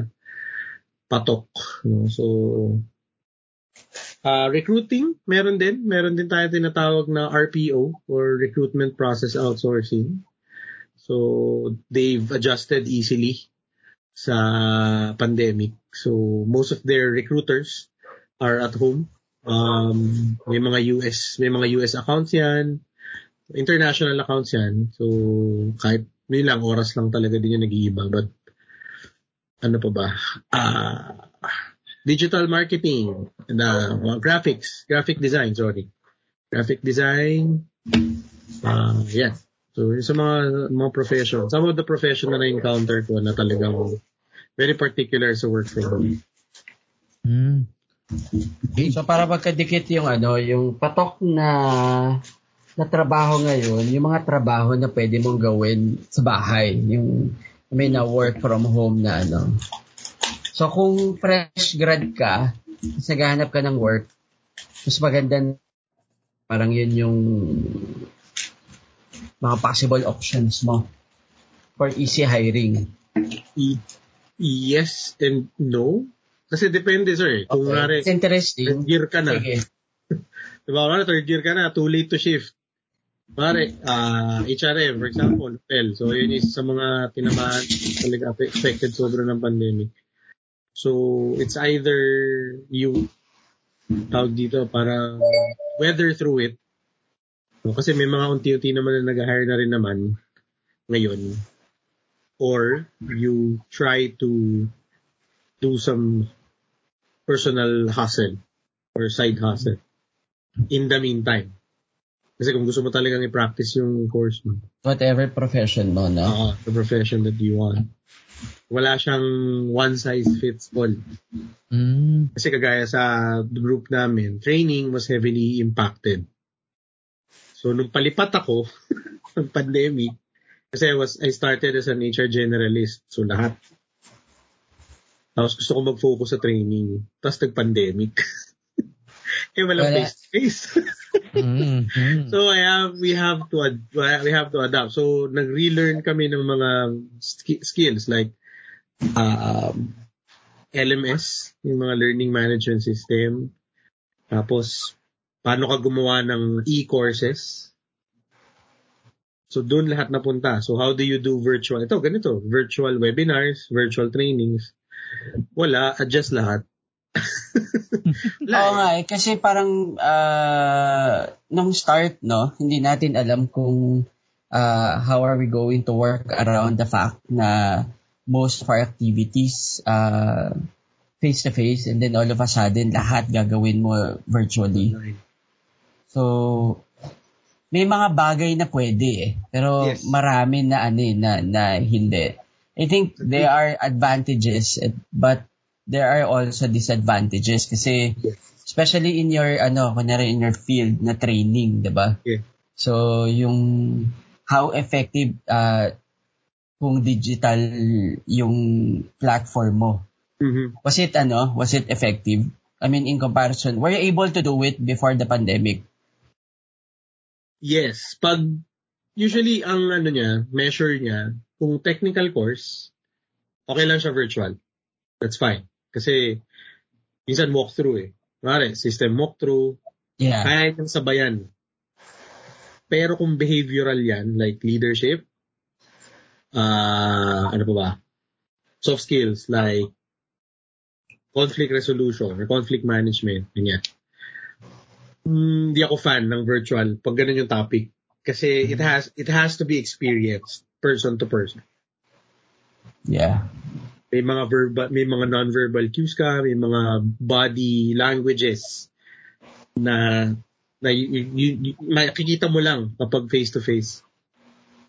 patok. No? So, uh, recruiting, meron din. Meron din tayo tinatawag na RPO or Recruitment Process Outsourcing. So, they've adjusted easily sa pandemic. So, most of their recruiters are at home. Um, may mga US, may mga US accounts yan. International accounts yan. So, kahit yun oras lang talaga din yung nag-iiba. But, ano pa ba? Ah, digital marketing, na graphics, graphic design, sorry. Graphic design, ah, yan. So, yung sa mga, mga profession, some of the profession na na-encounter ko na talagang very particular sa work from home. Hmm. So para magkadikit yung ano, yung patok na na trabaho ngayon, yung mga trabaho na pwede mong gawin sa bahay, yung may na work from home na ano. So kung fresh grad ka, tapos naghahanap ka ng work, mas maganda parang yun yung mga possible options mo for easy hiring. Y- yes and no. Kasi depende, sir. Kung Okay. okay. It's interesting. third year ka na, Sige. diba, kunwari third year ka na, too late to shift. Pare, ah HRM, for example, hotel. So, yun is sa mga tinamaan talaga affected sobra ng pandemic. So, it's either you tawag dito para weather through it. No, kasi may mga unti-unti naman na nag-hire na rin naman ngayon. Or you try to do some personal hustle or side hustle in the meantime. Kasi kung gusto mo talagang i-practice yung course mo, Whatever profession mo, no? uh, the profession that you want. Wala siyang one size fits all. Mm. Kasi kagaya sa group namin, training was heavily impacted. So, nung palipat ako ng pandemic, kasi I was, I started as an HR generalist. So, lahat. Tapos gusto ko mag-focus sa training. Tapos nag-pandemic. eh, walang Wala. face-to-face. Mm. Mm. so, I have, we have to, ad- we have to adapt. So, nag-relearn kami ng mga ski- skills like, um, LMS, yung mga learning management system. Tapos, paano ka gumawa ng e-courses. So, doon lahat napunta. So, how do you do virtual? Ito, ganito. Virtual webinars, virtual trainings. Wala, adjust lahat. Oo nga eh, kasi parang ah, nung start, no, hindi natin alam kung ah, how are we going to work around the fact na most of our activities ah, face-to-face and then all of a sudden lahat gagawin mo virtually. So, may mga bagay na pwede eh. Pero Yes. marami na ano eh, na, na hindi. I think there are advantages but there are also disadvantages kasi especially in your ano kunyari in your field na training, 'di ba? Yeah. So yung how effective uh, kung digital yung platform mo. Mhm. Was it ano? Was it effective? I mean in comparison, were you able to do it before the pandemic? Yes. Pag, usually, ang ano niya, measure niya, kung technical course, okay lang siya virtual. That's fine. Kasi, minsan walkthrough eh. Mare, system walkthrough, Yeah. kaya niyang sabayan. Pero kung behavioral yan, like leadership, ah ano pa ba? Soft skills, like conflict resolution or conflict management, ganyan. Hmm, Hindi ako fan ng virtual pag ganun yung topic. Kasi it has it has to be experienced person to person. Yeah. May mga verbal, may mga non-verbal cues ka, may mga body languages na na y- y- y- y- makikita mo lang kapag face to face.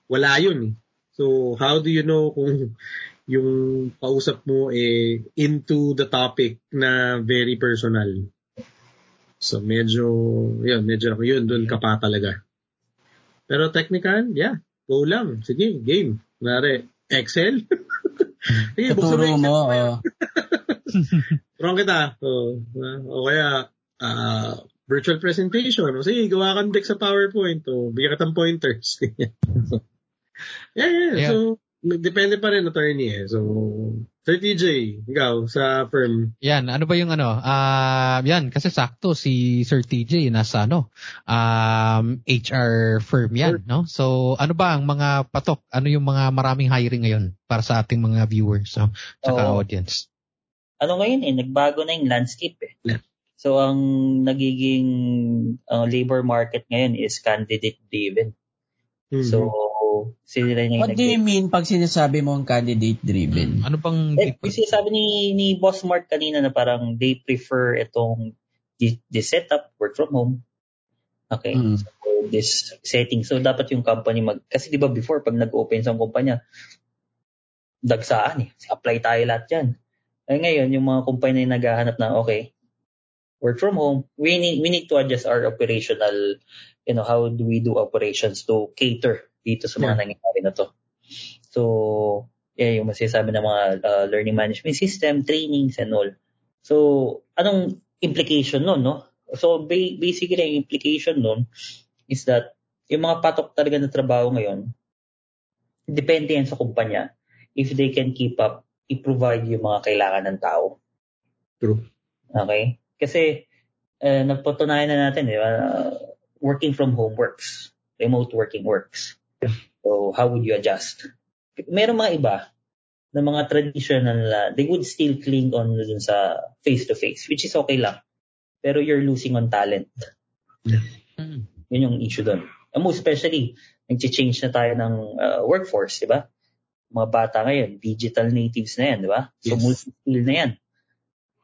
Wala yun eh. So, how do you know kung yung kausap mo eh into the topic na very personal? So, medyo, yun, medyo ako yun, dun ka pa talaga. Pero technical, yeah, go lang. Sige, game. Kunwari, Excel. Sige, buksan Tuturo Excel. mo. oh. Turuan kita. O, o kaya, ah, virtual presentation. O sige, gawa kang deck sa PowerPoint. O, bigyan ka ng pointers. so, yeah, yeah, Yeah. So, depende pa rin attorney eh. So, Sir TJ, ikaw, sa firm. Yan, ano ba yung ano? Ah, yan kasi sakto si Sir TJ nasa ano, um HR firm yan, no? So, ano ba ang mga patok? Ano yung mga maraming hiring ngayon para sa ating mga viewers, no? Tsaka Oo. audience. ano ngayon eh, nagbago na yung landscape eh. Yeah. So, ang nagiging uh, labor market ngayon is candidate driven. Mhm. So, sila yung What do you mean pag sinasabi mong candidate driven? Ano bang Eh, yung sinasabi ni, ni Boss Mark kanina na parang they prefer itong the, the setup, work from home. Okay. Mm. So, this setting. So, dapat yung company mag... Kasi di ba before, pag nag-open sa kumpanya, dagsaan eh. Apply tayo lahat yan. Eh ngayon, yung mga kumpanya na naghahanap na, okay, work from home, we need, we need to adjust our operational, you know, how do we do operations to cater dito sa mga nangyayari na to. So, yeah, yung masasabi ng mga uh, learning management system, trainings and all. So, anong implication nun, no? So, ba- basically, yung implication nun is that yung mga patok talaga na trabaho ngayon, depende yan sa kumpanya if they can keep up, i-provide yung mga kailangan ng tao. True. Okay? Kasi, uh, nagpatunayan na natin, di ba? Uh, working from home works. Remote working works. So, how would you adjust? Meron mga iba na mga traditional na they would still cling on dun sa face-to-face, which is okay lang. Pero you're losing on talent. Hmm. Yun yung issue doon. And most especially, nag-change na tayo ng uh, workforce, di ba? Mga bata ngayon, digital natives na yan, di ba? So, Yes. multi-skill na yan.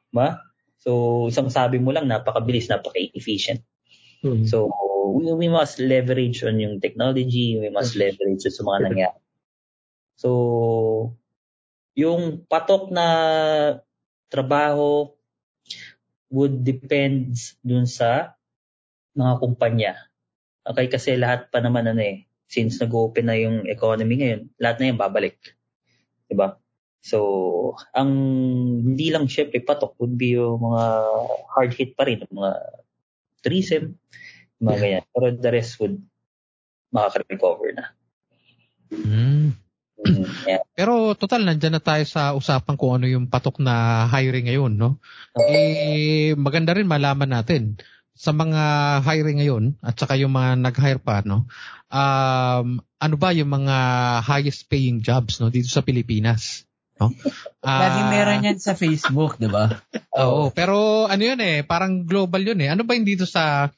Ba? So, isang sabi mo lang, napakabilis, napaka-efficient. Hmm. So, we, we must leverage on yung technology, we must leverage sa mga nangyari. So, yung patok na trabaho would depend dun sa mga kumpanya. Okay, kasi lahat pa naman ano eh, since nag-open na yung economy ngayon, lahat na yan babalik. Diba? So, ang hindi lang syempre patok would be yung mga hard hit pa rin, mga tourism, mga ganyan. Pero the rest would makaka-recover na. Mm. Mm, yeah. Pero total, nandyan na tayo sa usapan kung ano yung patok na hiring ngayon, no? Eh, maganda rin malaman natin sa mga hiring ngayon at saka yung mga nag-hire pa, no? Um, ano ba yung mga highest paying jobs, no? Dito sa Pilipinas, no? Ah, Lagi meron yan sa Facebook, di ba? Oo, pero ano yun eh, parang global yun eh. Ano ba yung dito sa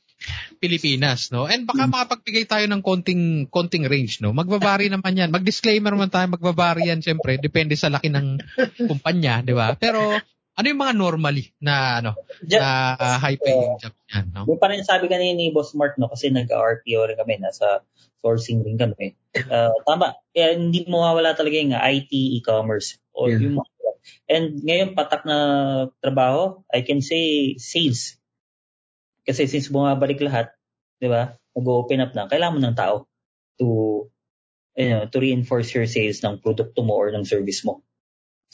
Pilipinas, no? And baka makapagbigay tayo ng konting konting range, no? Magbabari naman yan. Mag-disclaimer naman tayo, magbabari yan syempre, depende sa laki ng kumpanya, di ba? Pero ano yung mga normally na ano, Ja- na uh, high paying jobs yan, no? Yung pa rin sabi kanina ni Boss Mark, no, kasi nag-RPO rin kami, nasa sourcing rin kami. Uh, tama, eh, hindi mo mawala talaga yung IT, e-commerce. O Yeah. yung mga, and ngayon, patak na trabaho, I can say sales. Kasi since bumabalik lahat, di ba, nag-open up na, kailangan mo ng tao to you know, to reinforce your sales ng produkto mo or ng service mo.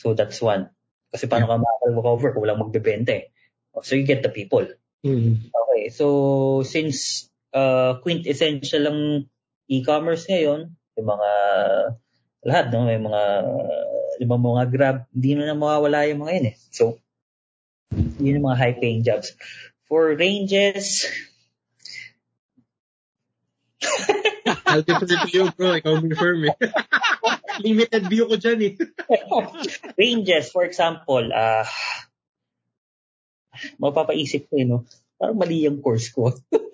So that's one. Kasi paano ka makaka-recover kung walang magbebenta eh. So you get the people. Hmm. Okay, so since uh, quintessential lang e-commerce ngayon, yung mga lahat, no? may mga yung mga, mga grab, hindi na mawawala yung mga yun eh. So, yun yung mga high-paying jobs. For ranges, I'll defer to you, bro. Ikaw ang firm eh. Limited view ko dyan eh. ranges, for example, ah mapapaisip ko eh, no? Parang mali yung course ko.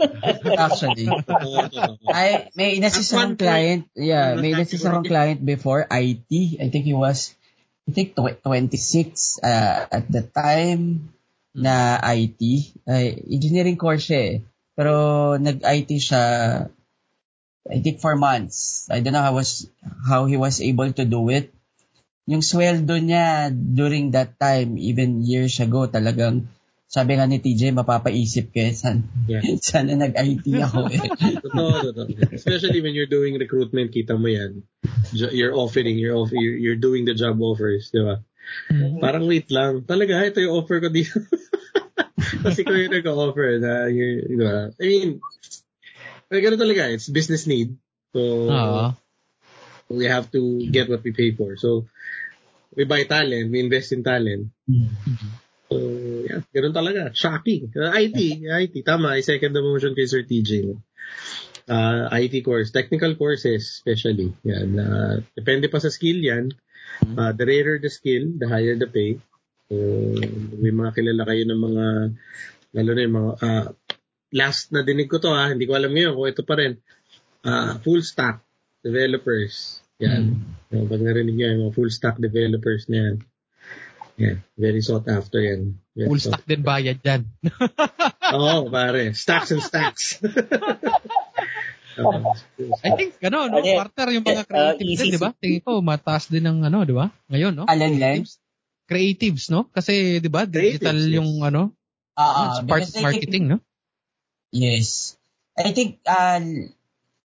Actually. I, may inassist akong client, yeah, may inassist akong client before, IT. I think he was, I think tw- 26 uh, at the time na IT. Ay, engineering course siya eh. Pero nag-IT siya, I think for months. I don't know how was how he was able to do it. Yung sweldo niya during that time, even years ago, talagang sabi nga ni TJ, mapapaisip ka, eh, san, Yeah. sana nag-IT ako eh. Totoo, totoo. Especially when you're doing recruitment, kita mo yan. You're offering, you're, off, you're, you're doing the job offers, di ba? Parang wait lang. Talaga, ito yung offer ko dito. Kasi ko yung nag-offer na, you're, di ba? I mean, pero ganun talaga, it's business need. So, Oo. we have to get what we pay for. So, we buy talent, we invest in talent. So, yeah, ganun talaga. Shocking. Uh, IT, IT, tama. I second the motion kay Sir TJ. Uh, IT course, technical courses especially. Yan. Uh, depende pa sa skill yan. Uh, the rarer the skill, the higher the pay. So, may mga kilala kayo ng mga, lalo na yung mga, uh, last na dinig ko to ha, hindi ko alam ngayon kung ito pa rin. Uh, full stack developers. Yan. So, pag narinig nyo, yung mga full stack developers na yan. Yan. Very sought after yan. Very Full stack din bayad yan. Oo, pare. Stacks and stacks. I think, ano, no, partner yung mga Uh, creatives easy din, di ba? Tingin ko, mataas din ng, ano, di ba? Ngayon, no? Alin lang? Creatives, no? Kasi, di ba, digital Creatives, yes. yung, ano, Ah, it's part marketing, no? Yes. I think, uh,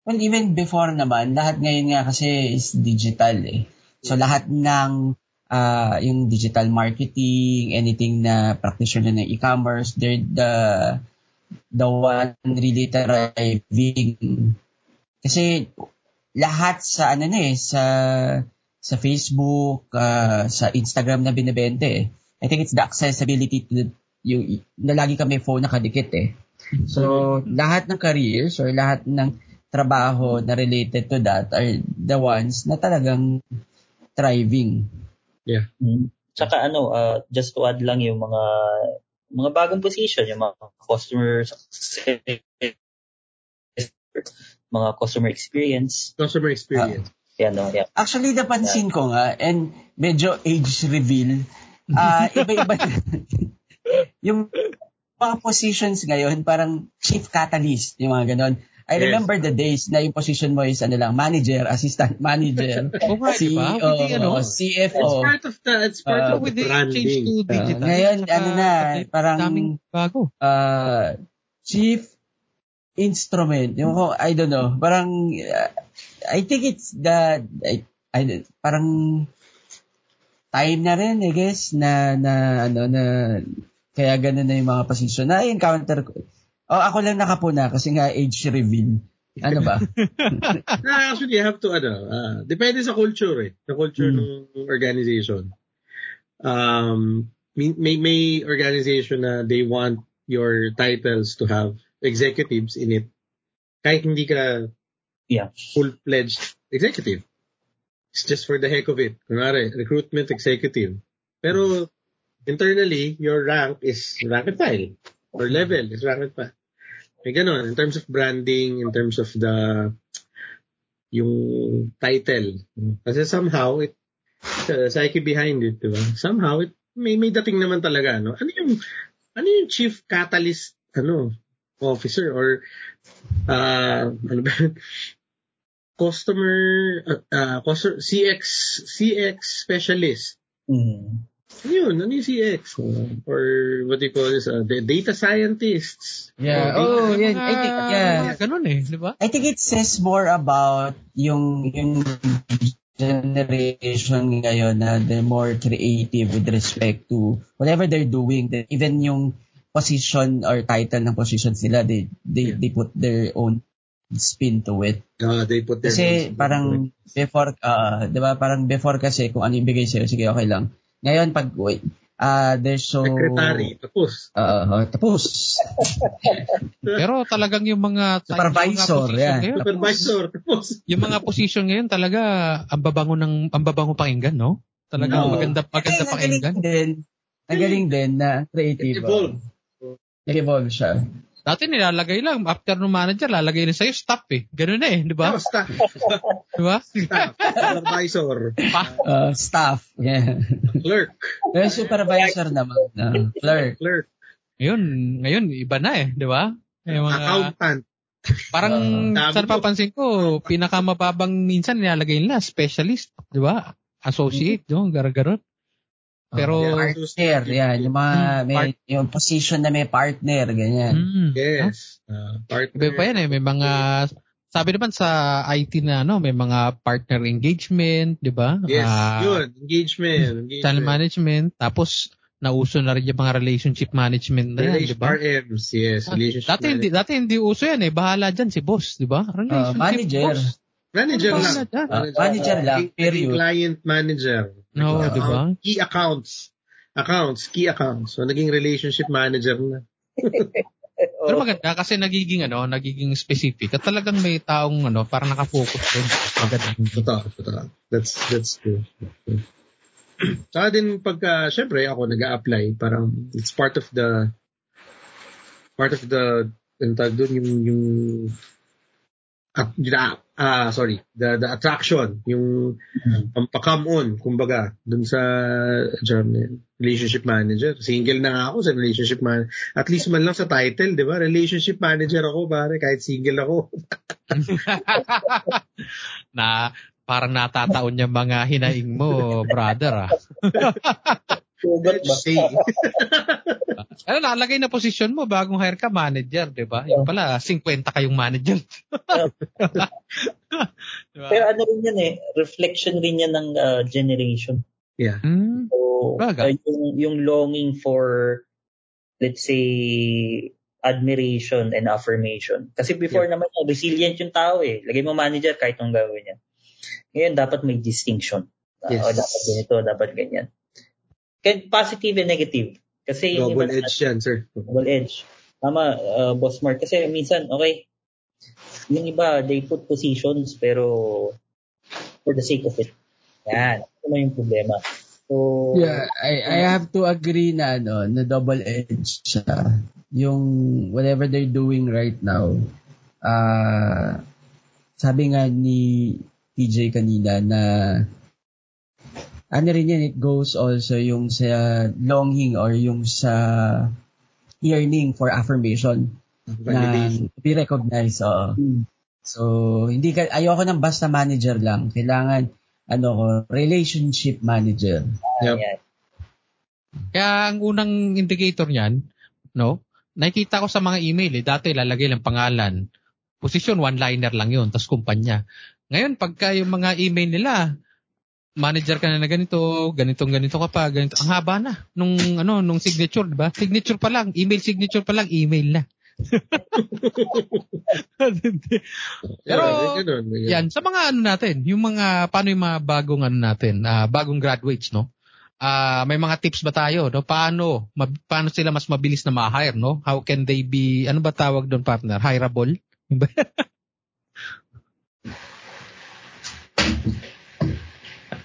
well, even before naman, lahat ngayon nga kasi is digital eh. So, lahat ng uh, yung digital marketing, anything na practitioner ng e-commerce, they're the the one really thriving. Kasi lahat sa ano na eh, sa sa Facebook, uh, sa Instagram na binibenta eh. I think it's the accessibility to yung, na lagi kami phone nakadikit eh. So, lahat ng careers or lahat ng trabaho na related to that are the ones na talagang thriving. Mm. Tsaka ano, uh, just to add lang yung mga mga bagong position, yung mga customer success, mga customer experience. Customer experience. Yan, no? Yeah. Actually, napansin ko nga, and medyo age reveal, ah iba-iba yung mga positions ngayon, parang chief catalyst, yung mga ganon. I Yes. remember the days na yung position mo is ano lang, manager, assistant manager, di ba? CEO, With the, ano, It's CFO. part of the, it's part Uh, of with the the change branding. to digital. ngayon, saka ano na, parang- Daming bago. uh, chief instrument. Yung ko, I don't know, parang, uh, I think it's the, I, I, parang time na rin, I guess, na, na, ano, na, kaya ganun na yung mga position. Na-encounter ko. Oh, ako lang nakapuna kasi nga age reveal. Ano ba? Ah, actually, you have to, ano, ah, depende sa culture eh. Sa culture Hmm. ng organization. Um, may, may, may organization na they want your titles to have executives in it. Kahit hindi ka Yeah. full-fledged executive. It's just for the heck of it. Kunwari, recruitment executive. Pero, internally, your rank is rank and file. Or level is rank and file. May ganun. In terms of branding, in terms of the yung title. Kasi somehow, it, psyche behind it, di ba? Somehow, it, may, may dating naman talaga, no? Ano yung, ano yung chief catalyst, ano, officer or, uh, ano ba, customer, uh, uh, customer, CX, CX specialist. Mm. Yun? Ano yung CX? Or what do you call this? Uh, the data scientists. Yeah. Oh, yan. Mga- I think, yeah. ganun eh, di ba? I think it says more about yung yung generation ngayon na they're more creative with respect to whatever they're doing. That even yung position or title ng positions nila, they they, they put their own spin to it. Uh, they put their Kasi parang before, uh, di ba, parang before kasi kung ano yung bigay sa'yo, sige, okay lang. Ngayon, pag, uh, there's so... secretary, tapos. Uh, tapos. Pero talagang yung mga Supervisor, yung mga yan. ngayon, Supervisor, tapos. yung mga position ngayon talaga ang babango ng ang babango pakinggan, no? Talaga No. maganda maganda Eh, pakinggan. Ang galing din. Ang galing din na creative. Evolve. Nag-evolve siya. Dati nilalagay lang after ng manager lalagay na sa'yo staff eh. Ganun na eh, di ba? Tapos staff. Di ba? staff. Supervisor. Uh, staff. Yeah. Clerk. Pero supervisor naman. Uh, clerk. Clerk. Ngayon, ngayon iba na eh, di ba? Yung mga Accountant. parang Ah, sa napapansin ko, pinakamababang minsan nilalagay nila specialist, di ba? Associate, no? Garagaron. Pero Yeah. Partner. Yan. Yung mga, Hmm, may, part- yung position na may partner. Ganyan. mm, Yes. Uh, partner. Iba pa yan eh, may mga sabi naman sa IT na ano, may mga partner engagement, 'di ba? Yes. Ah, yun. Engagement. engagement. channel management, tapos nauso na rin yung mga relationship management na yan, 'di ba? RMs. Yes. Relationship Dati hindi dati hindi uso yan eh. Bahala diyan si boss, 'di ba? Relationship Ah, manager. boss. Manager Ano lang. Ah, manager lang, Naging- naging period. client manager. No, Uh, 'di ba? Key accounts. Accounts. Key accounts. So, naging relationship manager na. Pero maganda kasi nagiging ano, nagiging specific at talagang may taong ano, parang nakafocus din. Maganda. Totoo. Totoo. That's, that's true. Saka din pagka, syempre ako nag apply parang it's part of the, part of the, yung tawag doon, yung, yung, at, ah, sorry, the, the attraction, yung pampakam on, kumbaga, dun sa job na yun. relationship manager. Single na nga ako sa relationship manager. At least man lang sa title, di ba? Relationship manager ako, pare, kahit single ako. na parang natataon yung mga hinaing mo, brother ah. Sugat ba? Say, Ano, lalagay na posisyon mo, bagong hire ka, manager, di ba? Yung pala, 50 kayong manager. diba? Pero ano rin yan eh, reflection rin yan ng uh, generation. yeah. Hmm, So, uh, yung, yung longing for, let's say, admiration and affirmation. Kasi before naman, yan, resilient yung tao eh. Lagay mo manager kahit anong gawin niya. Ngayon, dapat may distinction. Uh, Yes. o dapat ganito, dapat ganyan. Kaya positive and negative. Kasi yung Double edge yan, sir. double edge. Tama, uh, Boss Mark. Kasi minsan, okay, yung iba, they put positions pero for the sake of it. Yan. Ano yung problema. So, Yeah, I I have to agree na ano, na double edge siya. Yung whatever they're doing right now. Ah, sabi nga ni TJ kanina na ano rin yan, it goes also yung sa longing or yung sa yearning for affirmation na Validation. be recognized. oo. So, hindi ka, ayoko ng basta manager lang. Kailangan, ano ko, relationship manager. Yep. Kaya ang unang indicator niyan, no? Nakikita ko sa mga email eh, dati lalagay lang pangalan. Position one-liner lang yun, tapos kumpanya. Ngayon, pagka yung mga email nila, manager ka na na ganito, ganitong ganito ka pa, ganito. Ang haba na nung ano, nung signature, di ba? Signature pa lang, email signature pa lang, email na. Pero. Yan, sa mga ano natin, yung mga, paano yung mga bagong ano natin, ah, bagong graduates, no? Ah, may mga tips ba tayo, no? Paano, ma- paano sila mas mabilis na ma-hire, no? How can they be, ano ba tawag doon partner? Hireable? Yung ba-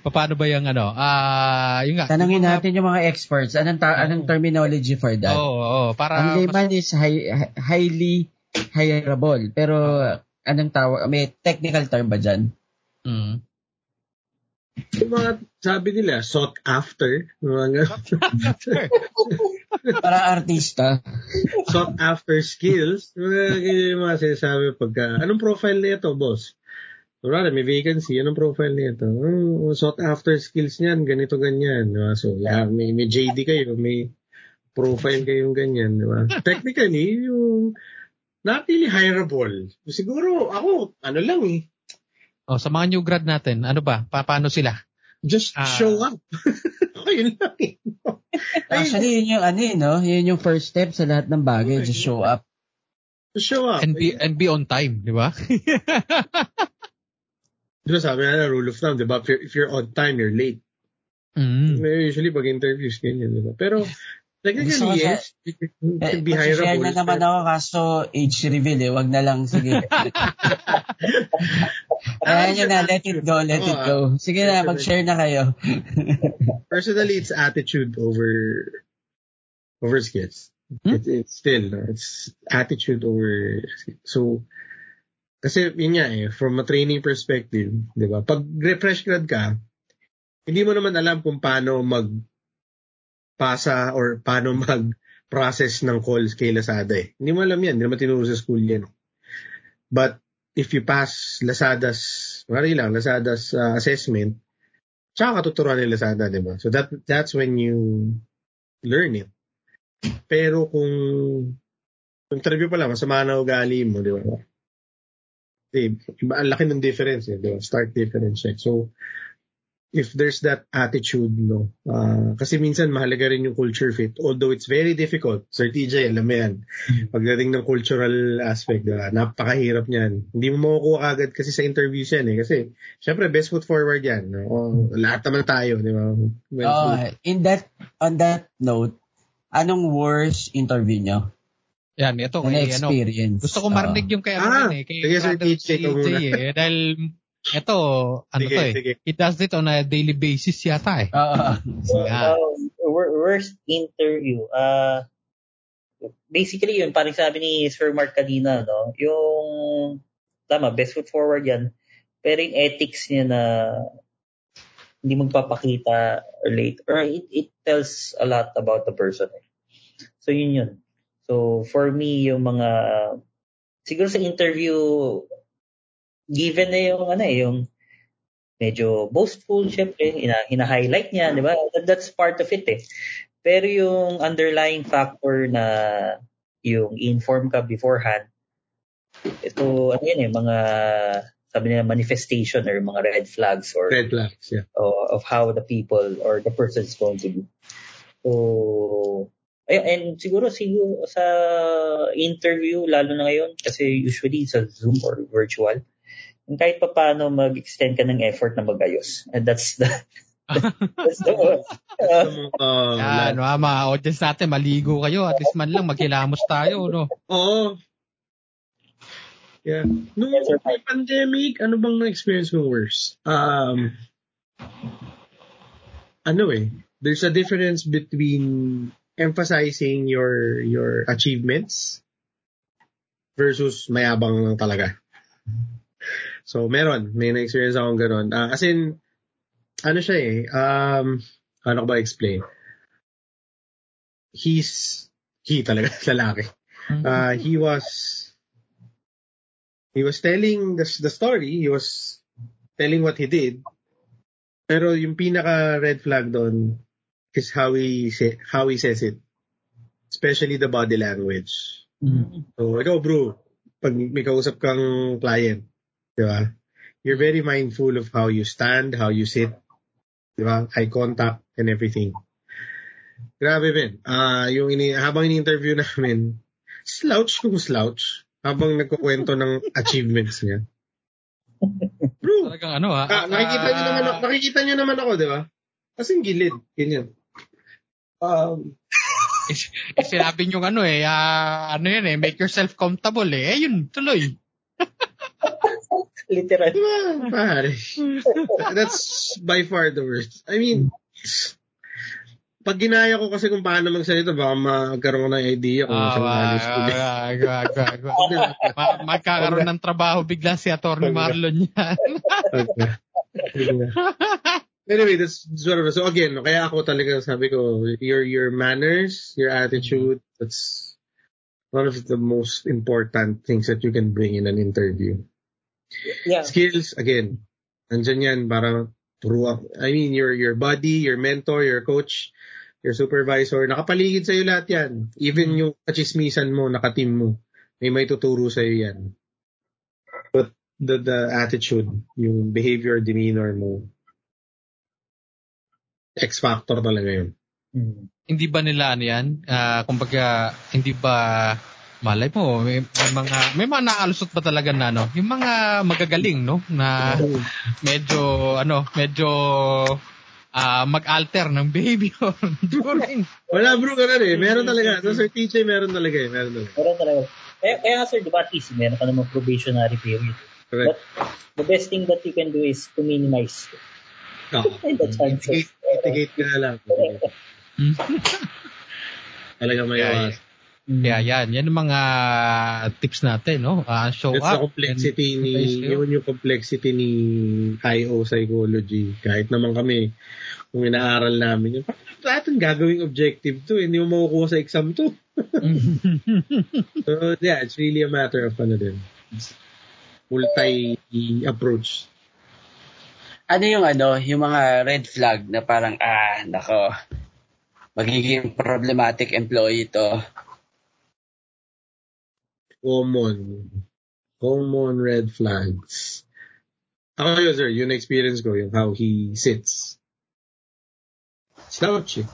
Paano ba yung ano? Ah, yung nga. Tanungin yung mga- natin yung mga experts. Anong, ta- anong terminology for that? Oo, oo, para Ang mas- layman is hi- hi- highly hireable. Pero, anong tawag? May technical term ba dyan? Mm. Yung mga, sabi nila, sought after. Mga Para artista. sought after skills. Mga, yung mga sinasabi pagka, anong profile na ito, boss? Wala, may vacancy. Anong profile na ito? Oh, sought after skills niyan, ganito, ganyan. Diba? So, yeah, may, may JD kayo, may profile kayong ganyan. Diba? Technically, yung not really hireable. Siguro, ako, ano lang eh, Oh, sa mga new grad natin, ano ba? Pa- paano sila? just Ah. show up. ako, yun lang eh. Actually, yun yung ano eh, no? Yun yung first step sa lahat ng bagay. Just show up. Show up. And be, and be on time, di ba? Di ba sabi na rule of thumb, di ba? If you're, if you're on time, you're late. Mm. Usually, pag interviews, ganyan, di ba? Pero, technically, yes, it can Eh, be share hireable. na naman ako kaso age reveal eh. Wag na lang, sige. Ayan nyo na, let it go, let it go. Sige na, mag-share na kayo. Personally, it's attitude over over skills. Hmm? It, it's still, no, it's attitude over. So, kasi yun nga eh, from a training perspective, di ba? Pag refresh grad ka, hindi mo naman alam kung paano mag pasa or paano mag-process ng calls kay Lazada eh. Hindi mo alam yan. Hindi naman tinuro sa school yan. But if you pass Lazada's, mari lang, Lazada's uh, assessment, tsaka katuturuan ni Lazada, di ba? So that that's when you learn it. Pero kung kung interview pa lang, masama na ugali mo, di ba? Di, iba, ang laki ng difference, eh, di ba? Start difference check. So, if there's that attitude, no, ah, kasi minsan mahalaga rin yung culture fit. Although it's very difficult. Sir TJ, alam mo yan. Pagdating ng cultural aspect, diba? napakahirap niyan. Hindi mo makukuha agad kasi sa interviews yan eh. Kasi, syempre, best foot forward yan. No? O, lahat naman tayo, di ba? Well, Oh, in that, on that note, anong worst interview nyo? Yan, ito kay ano. experience? Gusto ko marinig yung kay ano Ah, eh. Kay sige, Sir brother TJ, ikaw muna. eh. Dahil ito, ano sige, to eh. sige. He does it on a daily basis yata eh. Oo. Yeah. Um, wor- worst interview. Uh, basically yun, parang sabi ni Sir Mark kanina, no? Yung, tama, best foot forward yan. Pero yung ethics niya na hindi magpapakita late, or it, it tells a lot about the person. eh. So yun yun. So for me, yung mga, siguro sa interview, given na yung, ano eh, yung medyo boastful, syempre, hina, hina-highlight niya, di ba? That, that's part of it eh. Pero yung underlying factor na yung inform ka beforehand, ito, ano yun eh, mga, sabi nila, manifestation or mga red flags or Red flags, yeah. o- of how the people or the person is going to be. So, ay, and siguro siguro sa interview, lalo na ngayon, kasi usually sa Zoom or virtual, kahit pa paano mag-extend ka ng effort na magayos. And that's the, that's the, uh, Uh, Yan, mga mga audience natin, maligo kayo. At least man lang, maghilamos tayo, no? Oo. Yeah. Nung may pandemic, ano bang na-experience mo worse? Um, ano eh, there's a difference between emphasizing your your achievements versus mayabang lang talaga. So, meron. May na-experience akong ganun. Ah, as in, ano siya eh, um, ano ko ba explain? He's he talaga, lalaki. Uh, he was, he was telling the, the story, he was telling what he did. Pero yung pinaka red flag doon is how he say, how he says it. Especially the body language. Mm. So, ikaw bro, pag may kausap kang client, di ba? You're very mindful of how you stand, how you sit, di ba? Eye contact and everything. Grabe, Ben. Ah, yung ini habang ini-interview namin, slouch kung slouch habang nagkukwento ng achievements niya. Bro, Talagang ano ha? ah, nakikita niyo naman ako, nakikita niyo naman ako, di ba? Kasing gilid, ganyan. Um, eh, sinabi nyo ano eh, ah, ano yun eh, make yourself comfortable eh. Eh, yun, tuloy. Literal. di ba, pare? That's by far the worst. I mean, pag ginaya ko kasi kung paano magsalita, baka magkaroon ko ng idea kung Ah, saan alis ko. Ma- magkakaroon ng trabaho bigla si Atty. Marlon yan. Anyway, that's, I was- So again, kaya ako talaga sabi ko, your your manners, your attitude, that's one of the most important things that you can bring in an interview. Yeah. Skills, again, nandyan yan para turuan. I mean, your your buddy, your mentor, your coach, your supervisor, nakapaligid sa'yo lahat yan. Even yung kachismisan mo, nakateam mo, may may tuturo sa'yo yan. But the, the attitude, yung behavior, demeanor mo, X factor talaga yun. Mm. hindi ba nila ano yan? Ah, kumbaga, hindi ba malay mo, may, may mga may mga naalusot ba talaga na ano, yung mga magagaling no na medyo ano, medyo ah mag-alter ng behavior during Wala bro, ganun eh. Meron talaga. Sa Sir TJ, meron talaga eh. Meron talaga. Meron talaga. Kaya, kaya nga sir, di ba at least meron ka namang probationary period. Correct. The best thing that you can do is to minimize Oo. the chances. Mitigate ka na lang. Talaga may Yeah, iwas. Kaya yan, yan ang mga tips natin, no? Ah, show That's the up. complexity and- ni, yun yung complexity ni IO psychology. Kahit naman kami, kung inaaral namin yun, lahat ng gagawing objective to, hindi mo makukuha sa exam to. So yeah, it's really a matter of ano din. Multi-approach. Ano yung ano, yung mga red flag na parang, ah, nako, magiging problematic employee to. Common. Common red flags. Ako yun, sir, yung experience ko, yung how he sits. Slouch eh.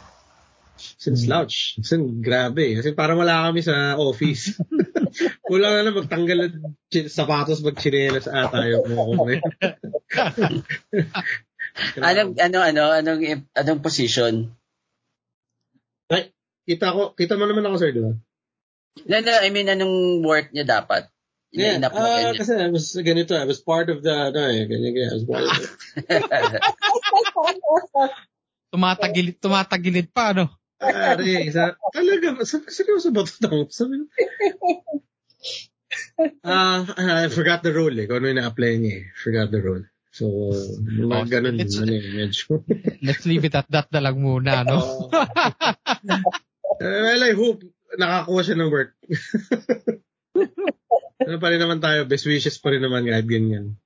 Sin slouch. Sin grabe. eh. Kasi parang wala kami sa office. wala na lang magtanggal ng sapatos pag chinelas ata yung mga ko. Anong, ano, ano, anong, anong position? Ay, kita ko, kita mo naman ako, sir, di ba? No, no, I mean, anong work niya dapat? Yeah, ah, ganyan. kasi I was ganito, I was part of the, ano eh, ganyan, ganyan, I was part of the, tumatagilid, tumatagilid pa, no? Pare, sa, talaga, sabi, seryoso ba ito? Sabi, ah, I forgot the role eh, kung ano yung na-apply niya eh, forgot the role. So, mga Oh, ganun, it's- ano eh, medyo. Let's leave it at that na lang muna, no? Eh, well, I hope nakakuha siya ng work. ano pa rin naman tayo, best wishes pa rin naman kahit ganyan.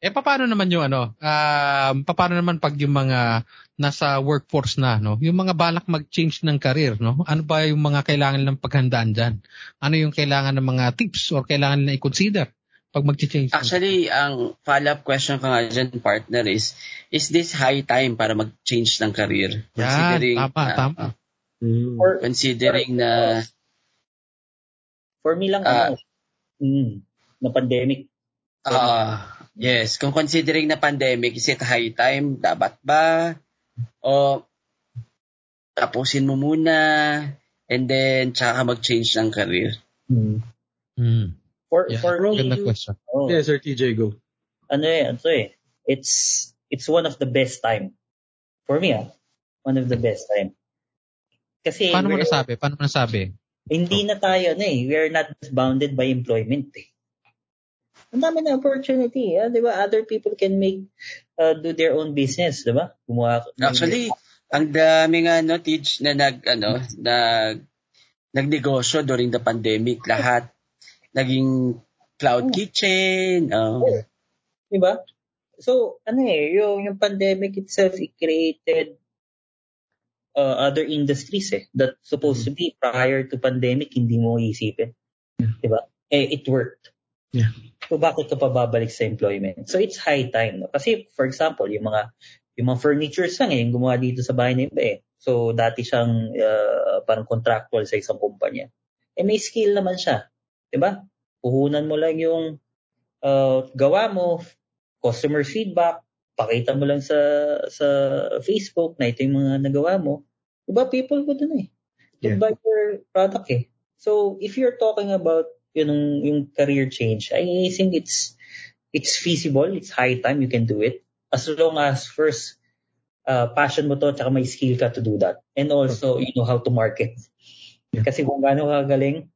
Eh, paano naman yung ano, um, paano naman pag yung mga nasa workforce na, no? Yung mga balak mag-change ng career, no? Ano ba yung mga kailangan ng paghandaan dyan? Ano yung kailangan ng mga tips or kailangan na i-consider pag mag-change? ng- Actually, ang follow-up question ko nga dyan, partner, is, is this high time para mag-change ng career? Yan, tama, ah, tama. Mm. For, considering na, for me lang, Ah. ano, mm, na pandemic. ah, yes, kung considering na pandemic, is it high time? Dapat ba? O, tapusin mo muna, and then, tsaka mag-change ng career. Mm. Hmm. For, Yeah, for me, Ganda question. oh, Yeah, Sir TJ, go. ano eh, ano eh, it's, it's one of the best time. For me, ah, one of the best time. Kasi, Paano mo nasabi? Paano mo nasabi? hindi na tayo, ano eh, we are not bounded by employment eh. Ang dami na opportunity, ah, di ba? Other people can make, uh, do their own business, di ba? Gumawa, Actually, Ang daming ano, teach na nag, ano, nag, nagnegosyo during the pandemic. Lahat naging cloud kitchen. Oh. Diba? So, ano eh, yung, yung pandemic itself, it created uh, other industries eh, that supposed to be prior to pandemic, hindi mo isipin. Yeah. Diba? Eh, it worked. Yeah. So, bakit ka pa babalik sa employment? So, it's high time. No? Kasi, for example, yung mga yung mga furnitures lang eh, yung gumawa dito sa bahay na iba eh. So, dati siyang uh, parang contractual sa isang kumpanya. Eh, may skill naman siya. Diba? Puhunan mo lang yung uh, gawa mo, customer feedback, pakita mo lang sa sa Facebook na ito yung mga nagawa mo, diba people would ano eh. Yeah. Buy your product eh. So if you're talking about yung yung career change, I think it's it's feasible, it's high time you can do it as long as first uh, passion mo to tsaka may skill ka to do that and also you know how to market. Yeah. Kasi kung gaano ka galing,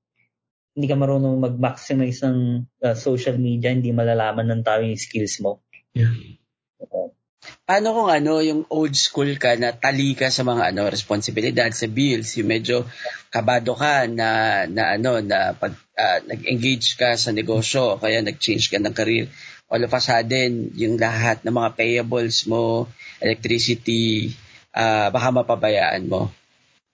hindi ka marunong mag-maximize ng uh, social media, hindi malalaman ng tao yung skills mo. Yeah. Paano kung ano, yung old school ka na tali ka sa mga ano, responsibilidad sa bills, yung medyo kabado ka na, na ano, na pag ah, nag-engage ka sa negosyo, kaya nag-change ka ng career, all of a sudden, yung lahat ng mga payables mo, electricity, ah, baka mapabayaan mo.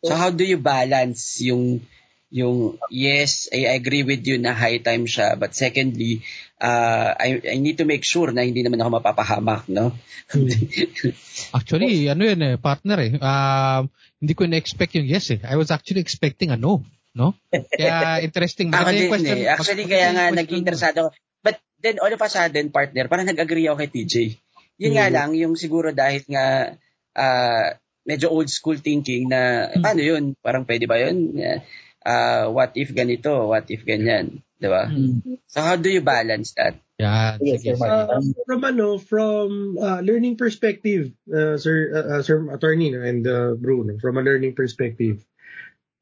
So how do you balance yung yung yes, I agree with you na high time siya, but secondly, uh, I, I need to make sure na hindi naman ako mapapahamak, no? Actually, ano yun eh, partner eh. Um, hindi ko na-expect yung yes eh. I was actually expecting a no. No? Kaya interesting. Ako din question. eh. Actually, kaya nga naging interesado ako. But then all of a sudden, partner, parang nag-agree ako kay TJ. Yun nga Hmm. lang, yung siguro dahil nga ah, medyo old school thinking na, Hmm. paano yun? Parang pwede ba yun? Ah, what if ganito? What if ganyan? Di ba? So how do you balance that? Yes, sir. Mark. Uh, from ano, from uh, learning perspective, uh, Sir uh, uh, Sir Attorney no, and uh, Bruno, from a learning perspective,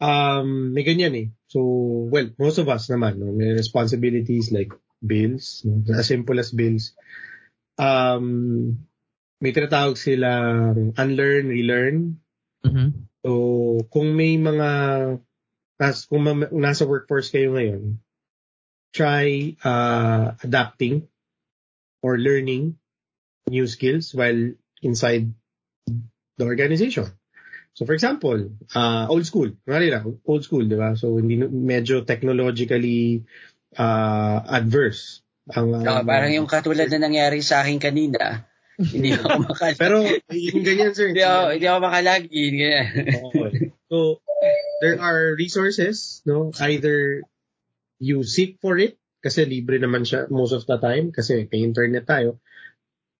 um, may ganyan eh. So, well, most of us naman, no, may responsibilities like bills, no, as simple as bills. Um, may tinatawag silang unlearn, relearn. Mhm. So, kung may mga, nas, kung ma- nasa workforce kayo ngayon, try uh, adapting or learning new skills while inside the organization. So for example, uh, old school, lang, old school, di ba? So hindi medyo technologically uh, adverse ang Ah, ang- parang yung katulad na nangyari sa akin kanina. hindi ako makal... Pero yung ganyan sir. hindi ako, hindi ako makalagin. Ganyan. Okay. So there are resources, no? Either you seek for it kasi libre naman siya most of the time kasi may internet tayo.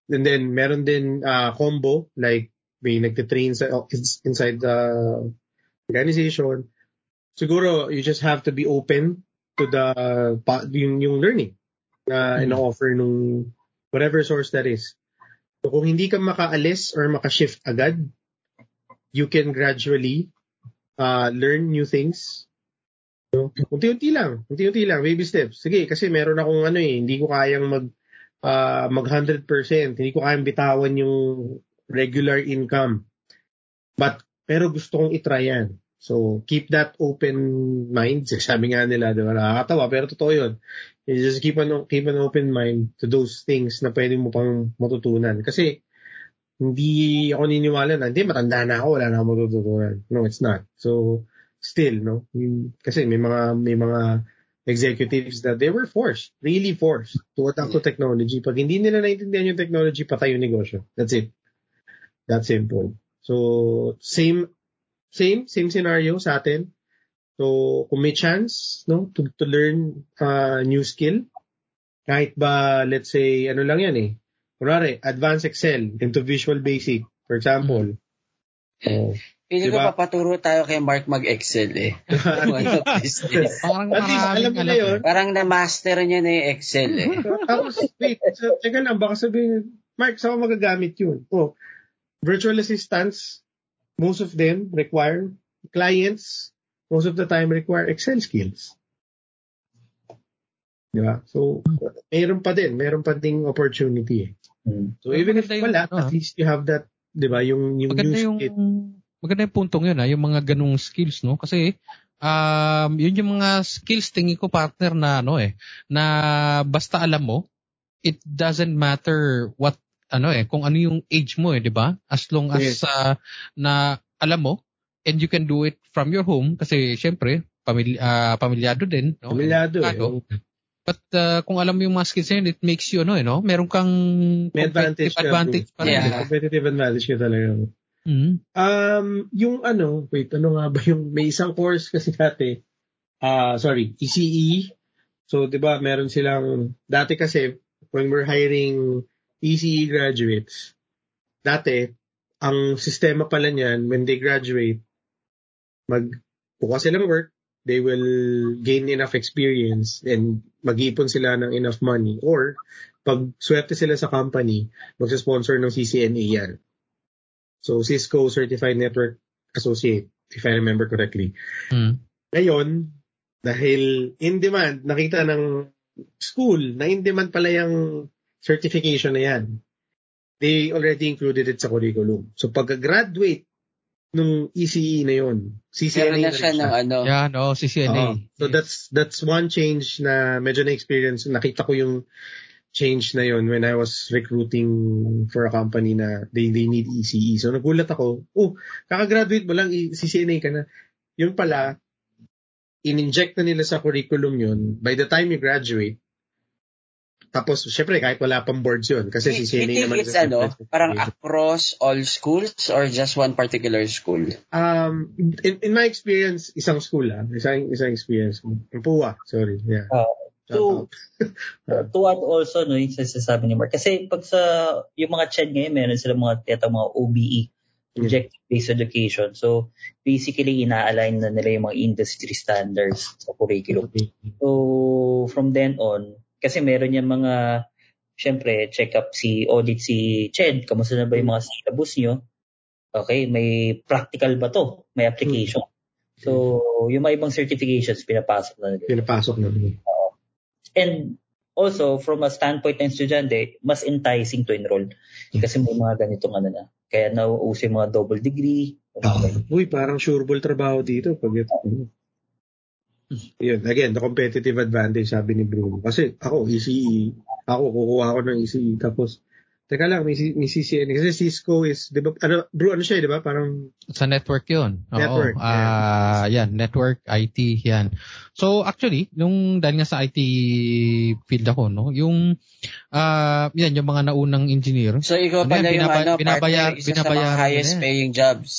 And then meron din uh, combo like may nagte-train sa inside the organization. Siguro you just have to be open to the yung, yung learning na ino-offer nung whatever source that is. So kung hindi ka makaalis or makashift agad, you can gradually uh, learn new things. No? Unti-unti lang, unti-unti lang, baby steps. Sige, kasi meron akong ano eh, hindi ko kayang mag uh, mag 100%, hindi ko kayang bitawan yung regular income. But pero gusto kong itry yan. So, keep that open mind. Sabi nga nila, di ba? Nakakatawa, pero totoo yun. You just keep an, keep an open mind to those things na pwede mo pang matutunan. Kasi, hindi ako niniwala na, hindi, matanda na ako, wala na ako matututunan. No, it's not. So, still, no? Kasi may mga, may mga executives that they were forced, really forced to adapt to technology. Pag hindi nila naintindihan yung technology, patay yung negosyo. That's it. That's simple. So, same, same, same scenario sa atin. So, kung may chance, no, to, to learn uh, new skill, kahit ba, let's say, ano lang yan eh, kunwari, advanced Excel into Visual Basic, for example. Oh, Pili ko Diba? papaturo tayo kay Mark mag-Excel eh. These days. Parang At least, alam mo na yun. Parang na-master niya na yung Excel eh. Tapos, wait, so, teka lang, baka sabihin, Mark, saan ko magagamit yun? Oh, virtual assistants, most of them require, clients, most of the time require Excel skills. Di ba? So, mayroon pa din, mayroon pa ding opportunity eh. Mm. So, even if Maganda yung wala, ano, at ah. least you have that 'di ba? Yung yung Maganda new yung skill. maganda yung puntong yun, ha? yung mga ganung skills, no? Kasi um, yun yung mga skills tingin ko partner na ano eh, na basta alam mo, it doesn't matter what ano eh, kung ano yung age mo eh, 'di ba? As long as Yes. ah, na alam mo and you can do it from your home kasi syempre pamilya ah, pamilyado din, no? Pamilyado eh. But uh, kung alam mo yung mga skills na yun, it makes you ano eh, no? Meron kang May advantage competitive ka, advantage rin, Yeah. ba? Competitive advantage ka talaga. Mhm. Um, yung ano, wait, ano nga ba yung may isang course kasi dati, ah, sorry, ECE. So, 'di ba, meron silang dati kasi when we're hiring ECE graduates, dati ang sistema pala niyan when they graduate, mag buka silang work, they will gain enough experience and mag-iipon sila ng enough money or pag swerte sila sa company, magsa-sponsor ng CCNA yan. So, Cisco Certified Network Associate, if I remember correctly. Mhm. Ngayon, dahil in demand, nakita ng school na in demand pala yung certification na yan. They already included it sa curriculum. So, pagka-graduate nung ECE na yun, CCNA Meron na na siya ng ano. Yan, oh, CCNA. Oo. So that's that's one change na medyo na-experience. Nakita ko yung change na yon when I was recruiting for a company na they they need ECE. So nagulat ako, oh, kakagraduate mo lang, i- CCNA ka na. Yun pala, in-inject na nila sa curriculum yun. By the time you graduate, tapos, syempre, kahit wala pang boards yun. Kasi CCNA think naman. it's ano, parang across all schools or just one particular school? Um, in, in my experience, isang school ah. Isang, isang experience. Yung PUA, sorry. Yeah. Ah, so, out. to add also, no, yung sasabi ni Mark. Kasi pag sa, yung mga CHED ngayon, meron sila mga tiyata mga OBE, Objective-Based Education. So, basically, ina-align na nila yung mga industry standards sa curriculum. So, from then on, kasi meron yung mga, syempre, check up si, audit si CHED, kamusta na ba yung mga syllabus nyo? Okay, may practical ba to? May application. So, yung mga ibang certifications, pinapasok na nila. Pinapasok na. And also, from a standpoint ng estudyante, mas enticing to enroll. Kasi may mga ganitong ano na. Kaya nauuso yung mga double degree. ganito. Uy, parang sureball trabaho dito. Pag ito. Yun, again, the competitive advantage, sabi ni Bruno. Kasi ako, ECE, ako, kukuha ako ng ECE. Tapos, teka lang, may, may CCNA. Kasi Cisco is, di ba, ano, Bro, ano siya, di ba? Parang, Sa network yun. Oo. Network, Ah, yan, network, IT, yan. So actually, nung dahil nga sa IT field ako, no, yung ah yan yung mga naunang engineer. So ikaw Ano yan, pala yung binaba- ano, binabayar- partner, isa sa binabayaran mga highest yan. paying jobs.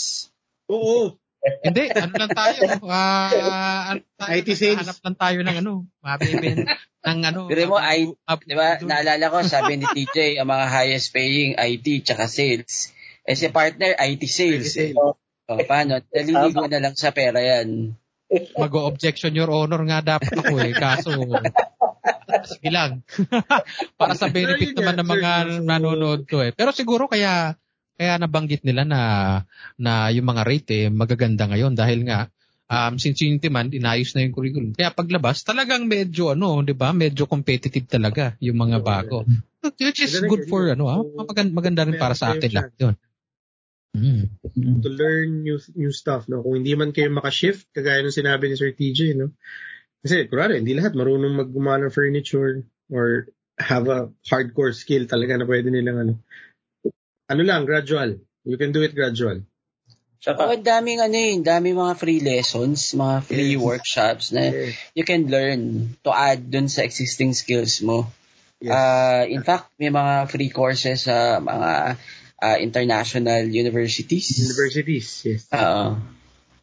oo, Hindi, ano lang tayo, ah, ano tayo, IT sales. naghahanap lang tayo ng ano, mabibin ng ano. Pero mo, I- Di ba? Naalala ko, sabi ni TJ, ang mga highest paying IT tsaka sales. Eh si partner, IT sales. IT sales. O, paano? Naliligo na lang sa pera yan. Mag-objection your honor nga dapat ako eh. Kaso, sige lang. Para sa benefit naman ng mga nanonood ko eh. Pero siguro kaya kaya nabanggit nila na na yung mga rate eh magaganda ngayon dahil nga um, since yung demand, inayos na yung curriculum. Kaya paglabas, talagang medyo ano, di ba? Medyo competitive talaga yung mga bago. Which is good yun. for ano, ah. Maganda, maganda rin para sa atin lahat yun. Mm. to learn new new stuff, no? Kung hindi man kayo makashift, kagaya ng sinabi ni Sir TJ, no? Kasi, kurari, hindi lahat marunong maggumawa ng furniture or have a hardcore skill talaga na pwede nilang ano. Ano lang, gradual. You can do it gradual. Oo, Tsaka, daming ano yun, daming mga free lessons, mga free Yes. workshops na you can learn to add dun sa existing skills mo. Yes. Uh, in fact, may mga free courses sa mga uh, international universities. Universities, yes. Oo.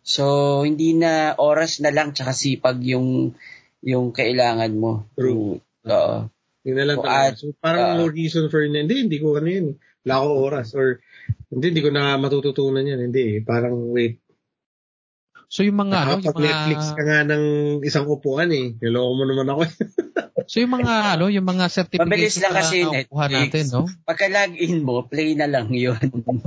So, hindi na oras na lang tsaka sipag yung yung kailangan mo. True. Oo. Yun na lang So, talaga. So, parang ah. no reason for, hindi, hindi ko ano yun. Wala ko oras. Or, hindi, hindi ko na matututunan yan. Hindi eh. Parang, wait. So yung mga ano, yung Nakakapag-Netflix ka mga nga ng isang upuan eh. Niloko mo naman ako. So yung mga ano, yung mga certificates Mabilis lang kasi na nakukuha Netflix. natin, no? Pagka login mo, play na lang yun.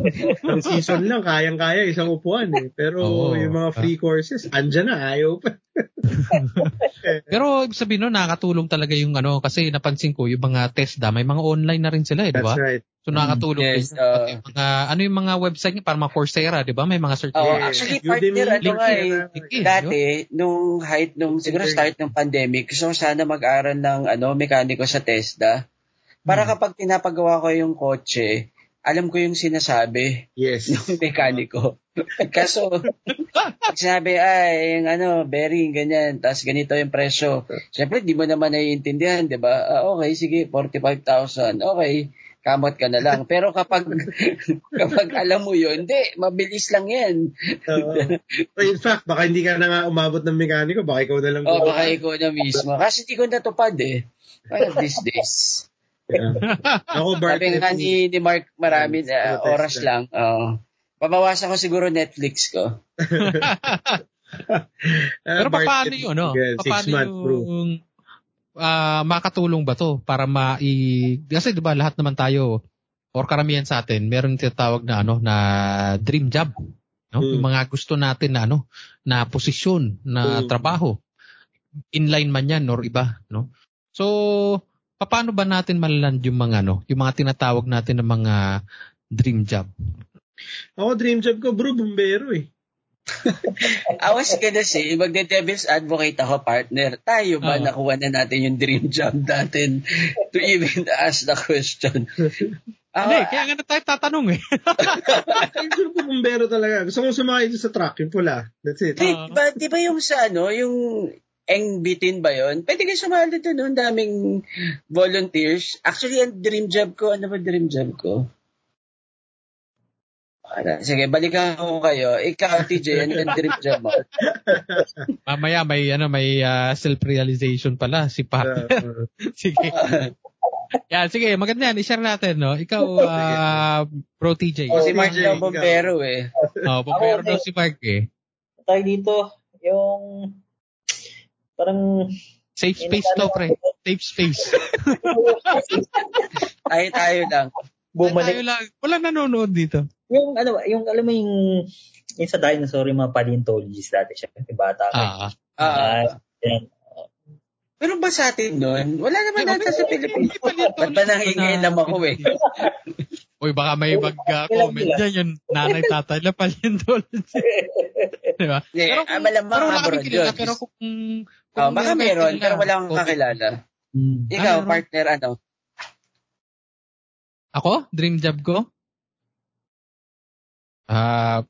Ang season lang, kayang-kaya, isang upuan eh. Pero Oo. yung mga free courses, andyan na, ayaw pa. Pero ibig sabihin no, nakakatulong talaga yung ano, kasi napansin ko yung mga TESDA, may mga online na rin sila eh, di ba? That's right. So nakakatulong Yes, din. uh, yung mga, ano yung mga website niya, parang mga Coursera, di ba? May mga Oh, certificate. actually, Udemy, partner, ano nga eh, dati, nung height, nung siguro start ng pandemic, gusto ko sana mag-aral ng ano, mekaniko sa TESDA. Para Hmm. kapag pinapagawa ko yung kotse, alam ko yung sinasabi Yes. ng mekaniko. Kaso, sinabi, ay, yung ano, bearing, ganyan, tapos ganito yung presyo. Siyempre, di mo naman naiintindihan, di ba? Ah, okay, sige, 45,000. Okay, kamot ka na lang. Pero kapag kapag alam mo yun, hindi, mabilis lang yan. Oo. in fact, baka hindi ka na nga umabot ng mekaniko, baka ikaw na lang. O, baka ikaw na mismo. Kasi di ko natupad eh. One of these days. Ako, Bart, Sabi nga ni, ni Mark, marami na Protest oras lang. Oo. Pabawasan ko siguro Netflix ko. Pero paano yun, no? Yeah, six Paano yung ah, makatulong ba to para mai kasi 'di ba lahat naman tayo or karamihan sa atin meron tinatawag na ano na dream job no Hmm. yung mga gusto natin na ano na posisyon na Hmm. trabaho inline man yan or iba no so paano ba natin malaland yung mga ano yung mga tinatawag natin na mga dream job Ako, dream job ko, bro, bumbero eh. I was gonna say, magde-devil's advocate ako, partner. Tayo ba Oo. nakuha na natin yung dream job natin to even ask the question? Ako, Hindi, kaya nga na tayo tatanong eh. Ay, sure ko bumbero talaga. Gusto kong sumakay sa truck, yung pula. That's it. di, Oo. ba, di ba yung sa ano, yung Eng bitin ba yon? Pwede kayo sumali doon, no? Ang daming volunteers. Actually, ang dream job ko, ano ba dream job ko? Sige, balikan ko kayo. Ikaw, TJ, ano yung dream job mo? Mamaya may ano may ah, self-realization pala si Pat. Uh, sige. Yan, sige, maganda yan. I-share natin, no? Ikaw, ah, Pro TJ. O, si Oh, Mark daw bombero eh. Oh, Ako, daw si Mark eh. Tayo dito, yung parang Safe space to, pre. Safe space. Lang. Tayo bumalik. lang. Walang nanonood dito. Yung ano, ba, yung alam mo yung yung sa dinosaur, yung mga paleontologists dati siya, yung bata. Ah. Ah, yan. pero ba sa atin nun? Wala naman okay, sa Pilipinas. Ba't ba nangingilam ako eh? Uy, baka may mag-comment dyan yung nanay tatay na paleontologist. Di ba? Hindi, Pero ah, kung, malamang pero wala. Pero kung Oh, baka meron, pero wala akong okay. kakilala. Hmm. Ikaw, Ah, partner, ano? Ako? Dream job ko? Ah,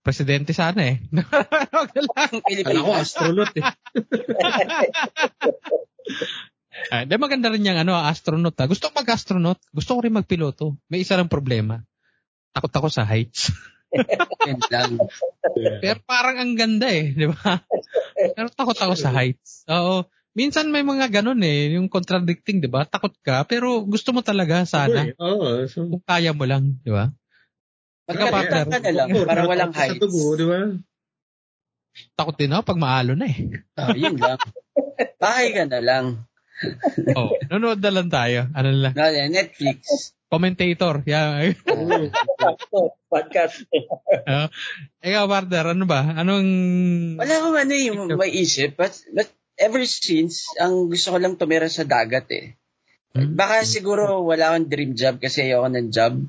presidente sana eh. Kala ko, astronaut eh. Ah, di maganda rin yung ano, astronaut. Ah. Gusto ko mag-astronaut. Gusto ko rin magpiloto. May isa lang problema. Takot ako sa heights. Pero parang ang ganda eh, di ba? Pero takot ako sa heights. Oo. Minsan may mga ganun eh, yung contradicting, di ba? Takot ka, pero gusto mo talaga sana. Oo. so, Kung kaya mo lang, di ba? Magkapatid ka na lang, para walang sa heights. tubo, di ba? Takot din ako pag maalo na eh. Oh, yun lang. Bahay ka na lang. Oh, nanonood na lang tayo. Ano lang. No, Netflix. Commentator. Yeah. Oo. Podcast. Ikaw, partner, ano ba? Anong... Wala akong ano yung may isip, but, but ever since, ang gusto ko lang tumira sa dagat eh. Hmm? Baka siguro wala akong dream job kasi ayoko ng job.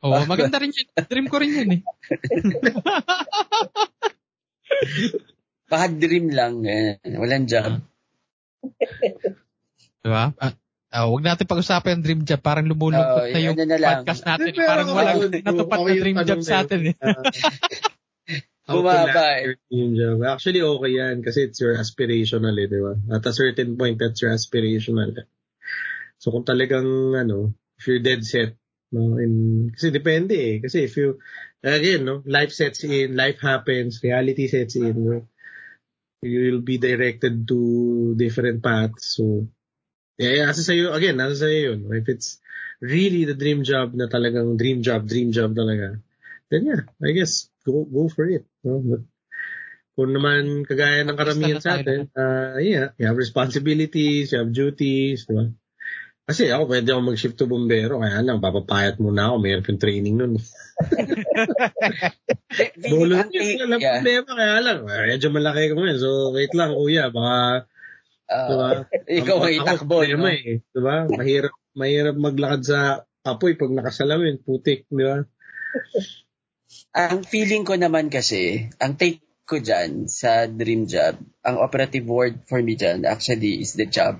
Oh, maganda rin yun. Dream ko rin yun eh. Baka dream lang. Eh. Walang job. Di ba? Ah, ah, huwag natin pag-usapan yung dream job. Parang lumulugkot Oo, na yung na lang. podcast natin. Pero Parang ako, natupad na dream job sa yun. atin eh. Ah, Bumaba eh. dream job. Actually, okay yan kasi it's your aspirational eh, di ba? At a certain point, that's your aspirational. eh. So kung talagang, ano, if you're dead set, no, in, kasi depende eh. Kasi if you, again, no, life sets in, life happens, reality sets in, no, you'll be directed to different paths. So, yeah, yeah, nasa sa'yo, again, nasa sa'yo yun. If it's really the dream job na talagang dream job, dream job talaga, then yeah, I guess, go go for it. No? But, kung naman kagaya ng karamihan sa atin, uh, yeah, you have responsibilities, you have duties, di ba? Kasi ako pwede ako mag-shift to bombero, kaya lang, papapayat muna ako, mayroon yung training nun. Dulo Ang- yun, walang yeah. problema, kaya lang, eh, medyo malaki ko ngayon, so wait lang, kuya, baka, Ah, diba? ikaw ay Ako, takbo, problema no? eh, diba? Mahirap, mahirap maglakad sa apoy pag nakasalamin, putik, di ba? Ang feeling ko naman kasi, ang take ko dyan sa dream job, ang operative word for me dyan actually is the job.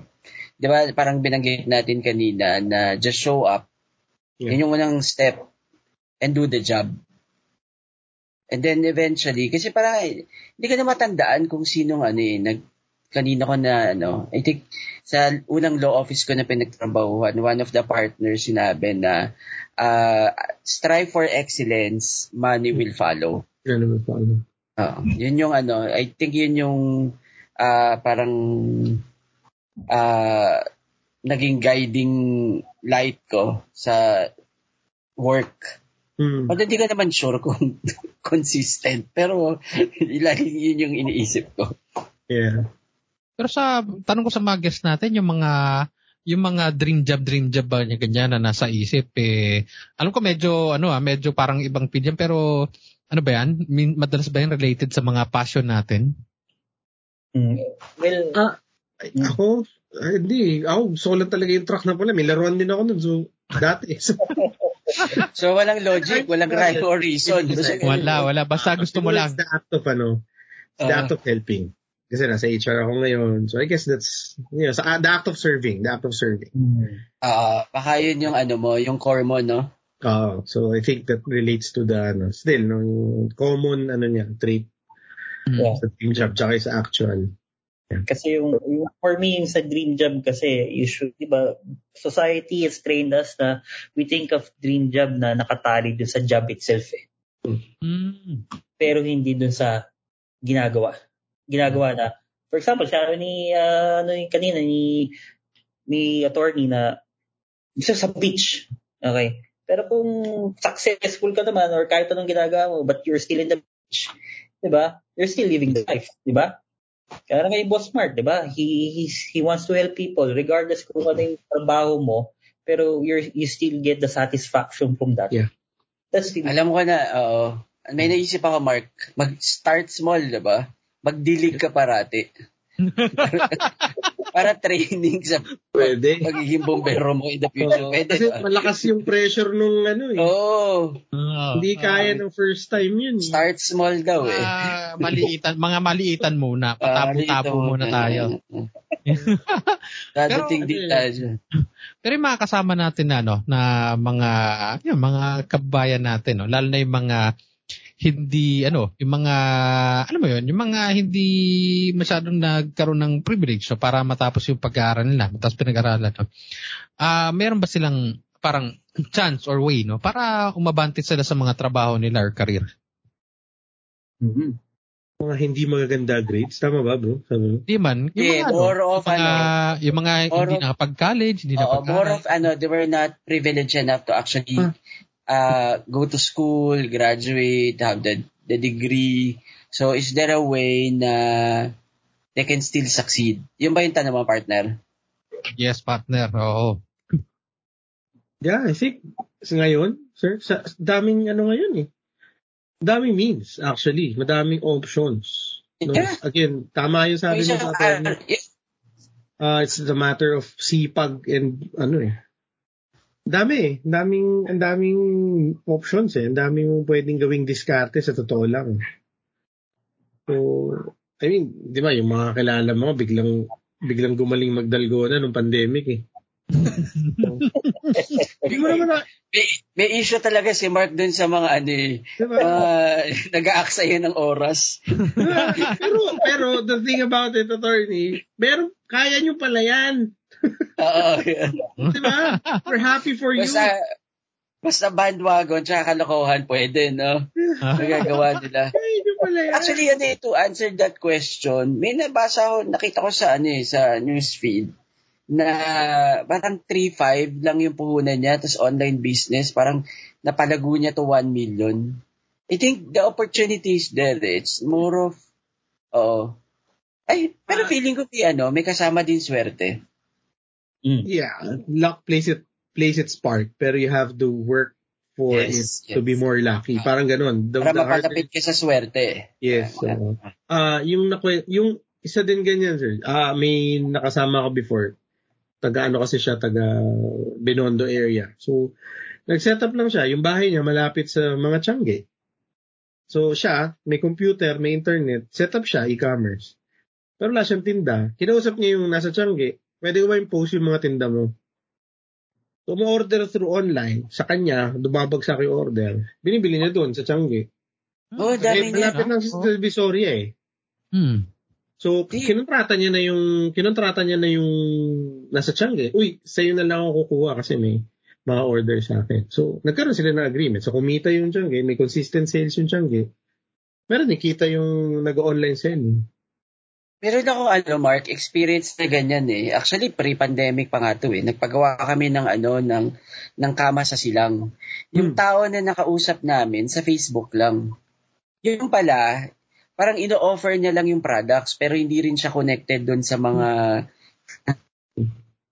Di ba parang binanggit natin kanina na just show up. Yeah. Yun yung unang step and do the job. And then eventually, kasi parang eh, hindi ka na matandaan kung sinong ano eh, nag, kanina ko na ano, I think sa unang law office ko na pinagtrabahuhan, one of the partners sinabi na uh, strive for excellence, money will follow. Ganun pa, ano. Oo. yun yung ano, I think yun yung ah, parang ah, naging guiding light ko sa work. Hmm. Although hindi ka naman sure kung consistent, pero yun yung iniisip ko. Yeah. Pero sa tanong ko sa mga guests natin, yung mga yung mga dream job, dream job ba niya ganyan na nasa isip eh. Alam ko medyo ano ah, medyo parang ibang field yan, pero ano ba yan? Min, madalas ba yan related sa mga passion natin? Mm. Well, Ako, ah, hindi. Ako, gusto ko lang talaga yung truck na pala. May laruan din ako nun. So, dati. So, So walang logic, walang rhyme or reason. Wala, wala. Basta gusto mo lang. It's the act of, ano, it's the Ah. act of helping. Kasi nasa HR ako ngayon. So, I guess that's, you know, sa, the act of serving. The act of serving. Ah, baka yun yung ano mo, yung core mo, no? Uh, so, I think that relates to the, ano, still, no, yung common, ano niya, trait Yeah. sa team job, tsaka sa actual. Kasi yung, yung for me yung sa dream job kasi usually, di ba, society has trained us na we think of dream job na nakatali dun sa job itself eh. Mm. Pero hindi dun sa ginagawa. Ginagawa na, for example, sabi ni, ah, ano yung kanina, ni, ni attorney na isa sa beach. Okay. Pero kung successful ka naman or kahit anong ginagawa mo, but you're still in the beach, di ba? You're still living the life, di ba? Kaya na kay Boss Smart, di ba? He, he's, he wants to help people regardless kung ano yung trabaho mo, pero you're, you still get the satisfaction from that. Yeah. That's still, Alam ko na, oo. May naisip ako, Mark. Mag-start small, di ba? Mag-dilig ka parati. Para training sa Pwede. pagiging bombero mo in the future. Pwede Kasi malakas yung pressure nung, ano, eh. Oo. Hindi kaya ng first time yun. eh. Start small daw eh. Ah, maliitan, mga maliitan muna. Ah, Patabo-tabo muna tayo. Dadating Pero, din ano tayo. Pero yung mga kasama natin na, no, na mga, yun, mga kabayan natin, no, lalo na yung mga hindi, ano, yung mga, ano mo yun, yung mga hindi masyadong nagkaroon ng privilege so, para matapos yung pag-aaral nila, matapos pinag-aralan. No? Ah, meron ba silang parang chance or way, no, para umabante sila sa mga trabaho nila or career? Mhm. Mga hindi magaganda grades. Tama ba, bro? Sabi mo? Hindi man, yung Yeah, mga, ano, more of yung mga, ano, yung mga more hindi of- nakapag-college, hindi Oo, more nakapag-aral. of ano, they were not privileged enough to actually Huh? Uh, go to school, graduate, have the, the degree. So, is there a way na they can still succeed? Yun ba yung tanong mo, partner? Yes, partner. Oo. Yeah, I think ngayon, sir, sa daming ano ngayon eh. Daming means, actually. Madaming options. No? Yeah. Again, tama yung sabi niya sa ah, yeah, Uh, it's the matter of sipag and ano eh. Dami eh. Daming, ang daming options eh. Ang daming mong pwedeng gawing diskarte sa totoo lang. So, I mean, di ba, yung mga kilala mo, biglang, biglang gumaling magdalgona nung pandemic eh. Hindi mo naman na, may, may issue talaga si Mark dun sa mga ano eh, di ba? uh, nag-aaksaya ng oras. pero, pero the thing about it, attorney, meron, kaya nyo pala yan. Oo. Di ba? We're happy for you. basta, basta bandwagon tsaka kalokohan pwede, no? Nagagawa nila. Yan. Actually, ano eh, to answer that question, may nabasa ko, nakita ko sa ano eh, sa newsfeed, na parang 3.5 lang yung puhunan niya, tapos online business, parang napalago niya to 1 million. I think the opportunity is there. eh. It's more of, oo. Ay, pero Ah. feeling ko, may, ano, may kasama din swerte. Mm. Yeah, luck plays it plays its part, pero you have to work for Yes, it to be yes. more lucky. Ah. Parang ganun. The, Para the harder- mapalapit ka sa swerte. Yes. oo. Ah, yung nakwe- yung isa din ganyan, sir. Ah, may nakasama ko before. Taga ano kasi siya, taga Binondo area. So, nag-set up lang siya. Yung bahay niya malapit sa mga Tiangge. So, siya, may computer, may internet, set up siya, e-commerce. Pero wala siyang tinda. Kinausap niya yung nasa Tiangge, pwede ko ba yung post yung mga tinda mo? So, order through online, sa kanya, dumabagsak yung order. Binibili niya doon sa Tiangge. Oh, Eh, dami niya. malapit sa Divisoria eh. Hmm. So, kinontrata niya na yung, kinontrata niya na yung nasa Tiangge. Uy, sa'yo na lang ako kukuha kasi may mga order sa akin. So, nagkaroon sila ng agreement. So, kumita yung Tiangge, may consistent sales yung Tiangge. Meron nakita yung nag-online selling. Meron ako, ano, Mark, experience na ganyan eh. Actually, pre-pandemic pa nga to eh. Nagpagawa kami ng, ano, ng, ng kama sa silang. Yung Hmm. tao na nakausap namin sa Facebook lang. Yung pala, parang ino-offer niya lang yung products pero hindi rin siya connected doon sa mga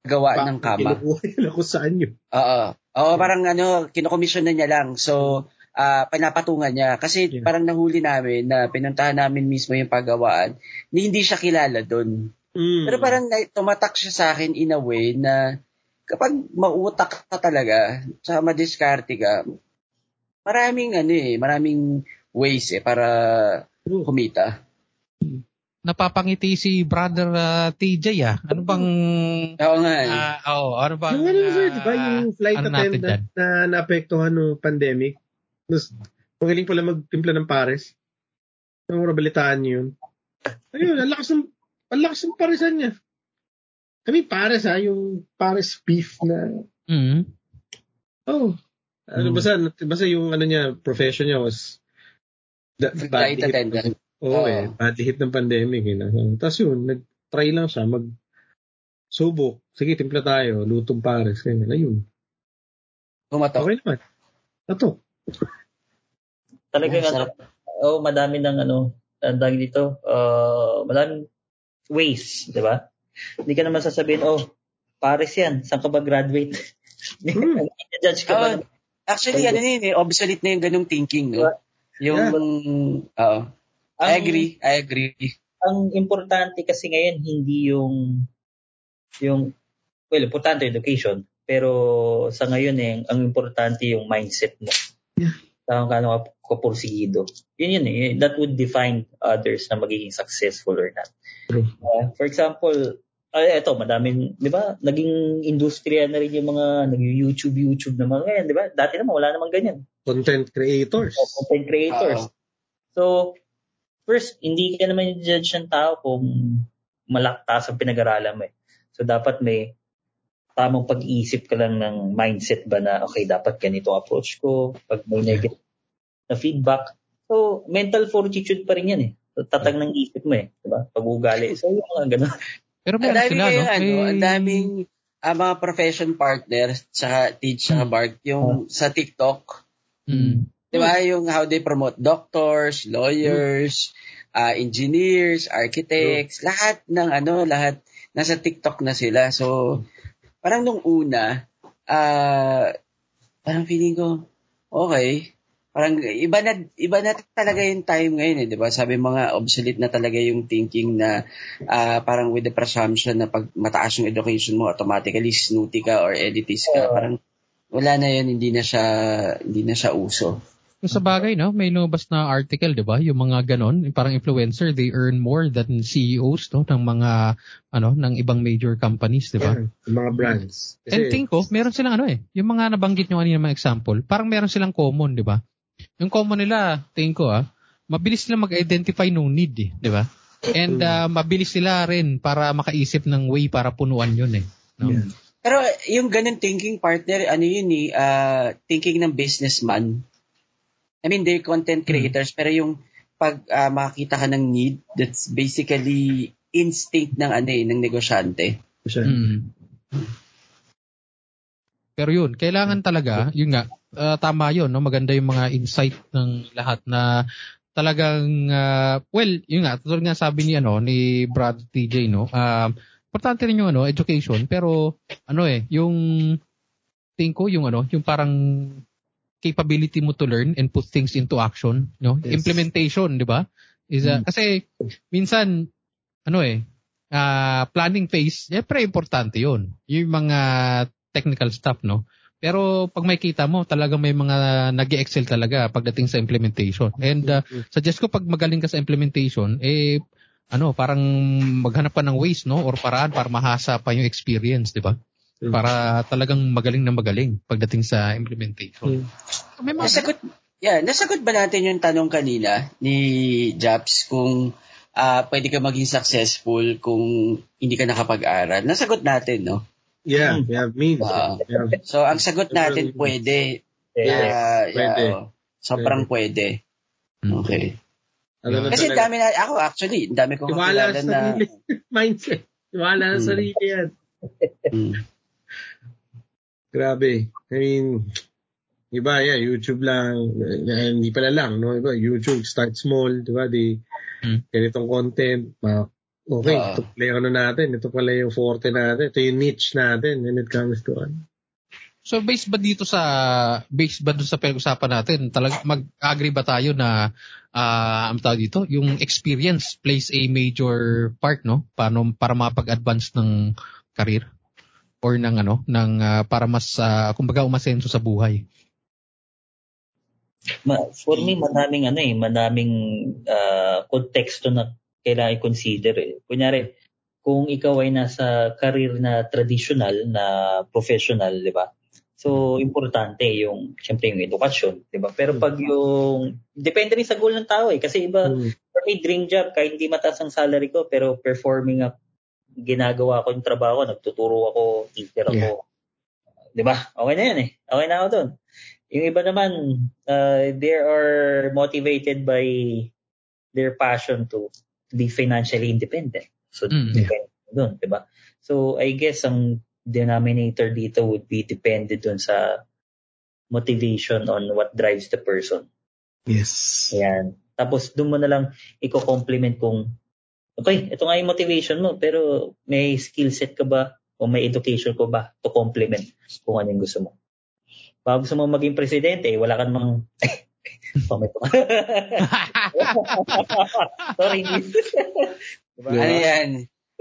gawa ng kama. Kinukuha nila kung saan yun. Oo. Oo, parang ano, kinokomisyon na niya lang. So, ah pinapatungan niya. Kasi Yeah. parang nahuli namin na pinuntahan namin mismo yung paggawaan na hindi siya kilala doon. Mm. Pero parang na, tumatak siya sa akin in a way na kapag mautak ka talaga, sa madiskarte ka, maraming ano eh, maraming ways eh para kumita. Napapangiti si brother ah, TJ ah. Ano bang Oo nga eh. ah, oh, ano bang Yung ano, sir, di ba? Yung flight ano attendant na naapektuhan ng pandemic. Tapos, magaling pala magtimpla ng pares. Yung balitaan niyo yun. Ayun, ang lakas ng, ang lakas ng paresan niya. I mean, pares ha, yung pares beef na, Mm. oh. Ano, Mm. basta, basta yung ano niya, profession niya was, the, Flight hit- attendant. Oo Oo. eh, bad hit ng pandemic. Eh? Tapos yun, nag-try lang siya, mag, subok. Sige, timpla tayo, lutong pares. Ganyan, ayun. Kumatok. Okay naman. Ato. Talagang Ang ano, oh, madami ng ano, ang dahil dito, uh, madaming ways, di ba? Hindi ka naman sasabihin, oh, Paris yan, saan ka ba graduate? Hmm. judge ka ba? Oo. Actually, ano yun eh, obsolete na yung ganung thinking, no? Yung, oo. I Ang- agree, I agree. ang importante kasi ngayon hindi yung yung well importante education pero sa ngayon eh ang importante yung mindset mo Yeah. kung kano ka kapursigido yun yun eh that would define others na magiging successful or not. Uh, for example ay eto madaming di ba naging industriya na rin yung mga nag YouTube YouTube na mga ngayon di ba dati naman wala namang ganyan Content creators. o content creators. Oo. So, first, hindi ka naman judge ng tao kung malaktas ang pinag-aralan mo eh. So, dapat may tamang pag-iisip ka lang ng mindset ba na, okay, dapat ganito approach ko. Pag may negative na feedback. So, mental fortitude pa rin yan eh. So, tatag ng isip mo eh. Diba? Pag-ugali. So, yung mga ganun. Pero Ang meron dami sila, kayo, no? ano, May- ang daming ah, mga profession partners, tsaka teach, tsaka Hmm. Bart, yung sa TikTok, Mm. di ba, yung how they promote doctors, lawyers, ah, engineers, architects, lahat ng ano, lahat, nasa TikTok na sila. So, parang nung una, ah, parang feeling ko, okay, parang iba na iba na talaga yung time ngayon eh, 'di ba? Sabi mga obsolete na talaga yung thinking na ah, parang with the presumption na pag mataas yung education mo automatically snooty ka or elitist ka. Parang wala na yun, hindi na siya hindi na siya uso. Yung sa bagay, no? May lumabas na article, di ba? Yung mga ganon, parang influencer, they earn more than CEOs, no? Ng mga, ano, ng ibang major companies, di ba? Yeah, mga brands. Kasi, And think ko, meron silang ano eh, yung mga nabanggit nyo kanina mga example, parang meron silang common, di ba? Yung common nila, tingin ko ah, mabilis sila mag-identify ng need eh, di ba? And ah, mabilis sila rin para makaisip ng way para punuan yun eh. No? Yeah. Pero yung ganun thinking partner, ano yun eh, ah, thinking ng businessman. I mean, they're content creators, pero yung pag ah, makakita ka ng need, that's basically instinct ng ano eh, ng negosyante. siya. Mm. Pero yun, kailangan talaga, yun nga, ah, tama yun, no? maganda yung mga insight ng lahat na talagang, ah, well, yun nga, tulad nga sabi ni, ano, ni Brad TJ, no, ah, importante rin yung ano, education, pero ano eh, yung tingin ko yung ano, yung parang capability mo to learn and put things into action, no? Yes. Implementation, 'di ba? Is a, Mm. kasi minsan ano eh, ah, planning phase, syempre importante 'yun. Yung mga technical stuff, no? Pero pag may kita mo, talagang may mga nag excel talaga pagdating sa implementation. And uh, suggest ko pag magaling ka sa implementation, eh ano, parang maghanap ka ng ways, no? Or paraan para mahasa pa yung experience, di ba? Mm. Para talagang magaling na magaling pagdating sa implementation. Mm. May mga, Nasagot, yeah, nasagot ba natin yung tanong kanina ni Japs kung ah pwede ka maging successful kung hindi ka nakapag-aral? Nasagot natin, no? Yeah, yeah, means. Ah. yeah. So, ang sagot natin, pwede. Yeah. Ah, pwede. yeah, oh. Sobrang pwede. Mm. Okay. Alam Kasi talaga, dami na, ako actually, dami kong Tiwala kakilala sa na, sarili. mindset. Tiwala sa Mm. sarili yan. Mm. Grabe. I mean, iba, yeah, YouTube lang. eh, Hindi pala lang, no? Iba, YouTube, start small, di ba? Di, Hmm. ganitong content, ma- okay, Ah. ito pala yung ano natin, ito pala yung forte natin, ito yung niche natin when it comes to ano. so based ba dito sa, based ba dun sa pinag-usapan natin, talaga mag-agree ba tayo na, ah, ang tawag dito, yung experience plays a major part, no? Paano, para mapag-advance ng career? Or ng ano, ng, ah, para mas, ah, kumbaga umasenso sa buhay. Ma- for me, madaming ano eh, madaming ah, konteksto na kailangan i-consider eh. Kunyari, kung ikaw ay nasa career na traditional, na professional, di ba? So, importante yung, syempre yung edukasyon, di ba? Pero pag yung, depende rin sa goal ng tao eh. Kasi iba, for me, dream job, kahit hindi mataas ang salary ko, pero performing up, ginagawa ko yung trabaho, nagtuturo ako, teacher ako. Di ba? Okay na yan eh. Okay na ako doon. Yung iba naman, uh, they are motivated by their passion to be financially independent. So, Mm, yeah. depende doon, di ba? So, I guess ang denominator dito would be dependent doon sa motivation on what drives the person. Yes. Ayan. Tapos doon mo na lang i-complement kung okay, ito nga yung motivation mo, pero may skill set ka ba o may education ko ba to complement kung ano yung gusto mo. Baka gusto mo maging presidente, eh, wala ka namang Pamit ko. Sorry, diba? Ano yan?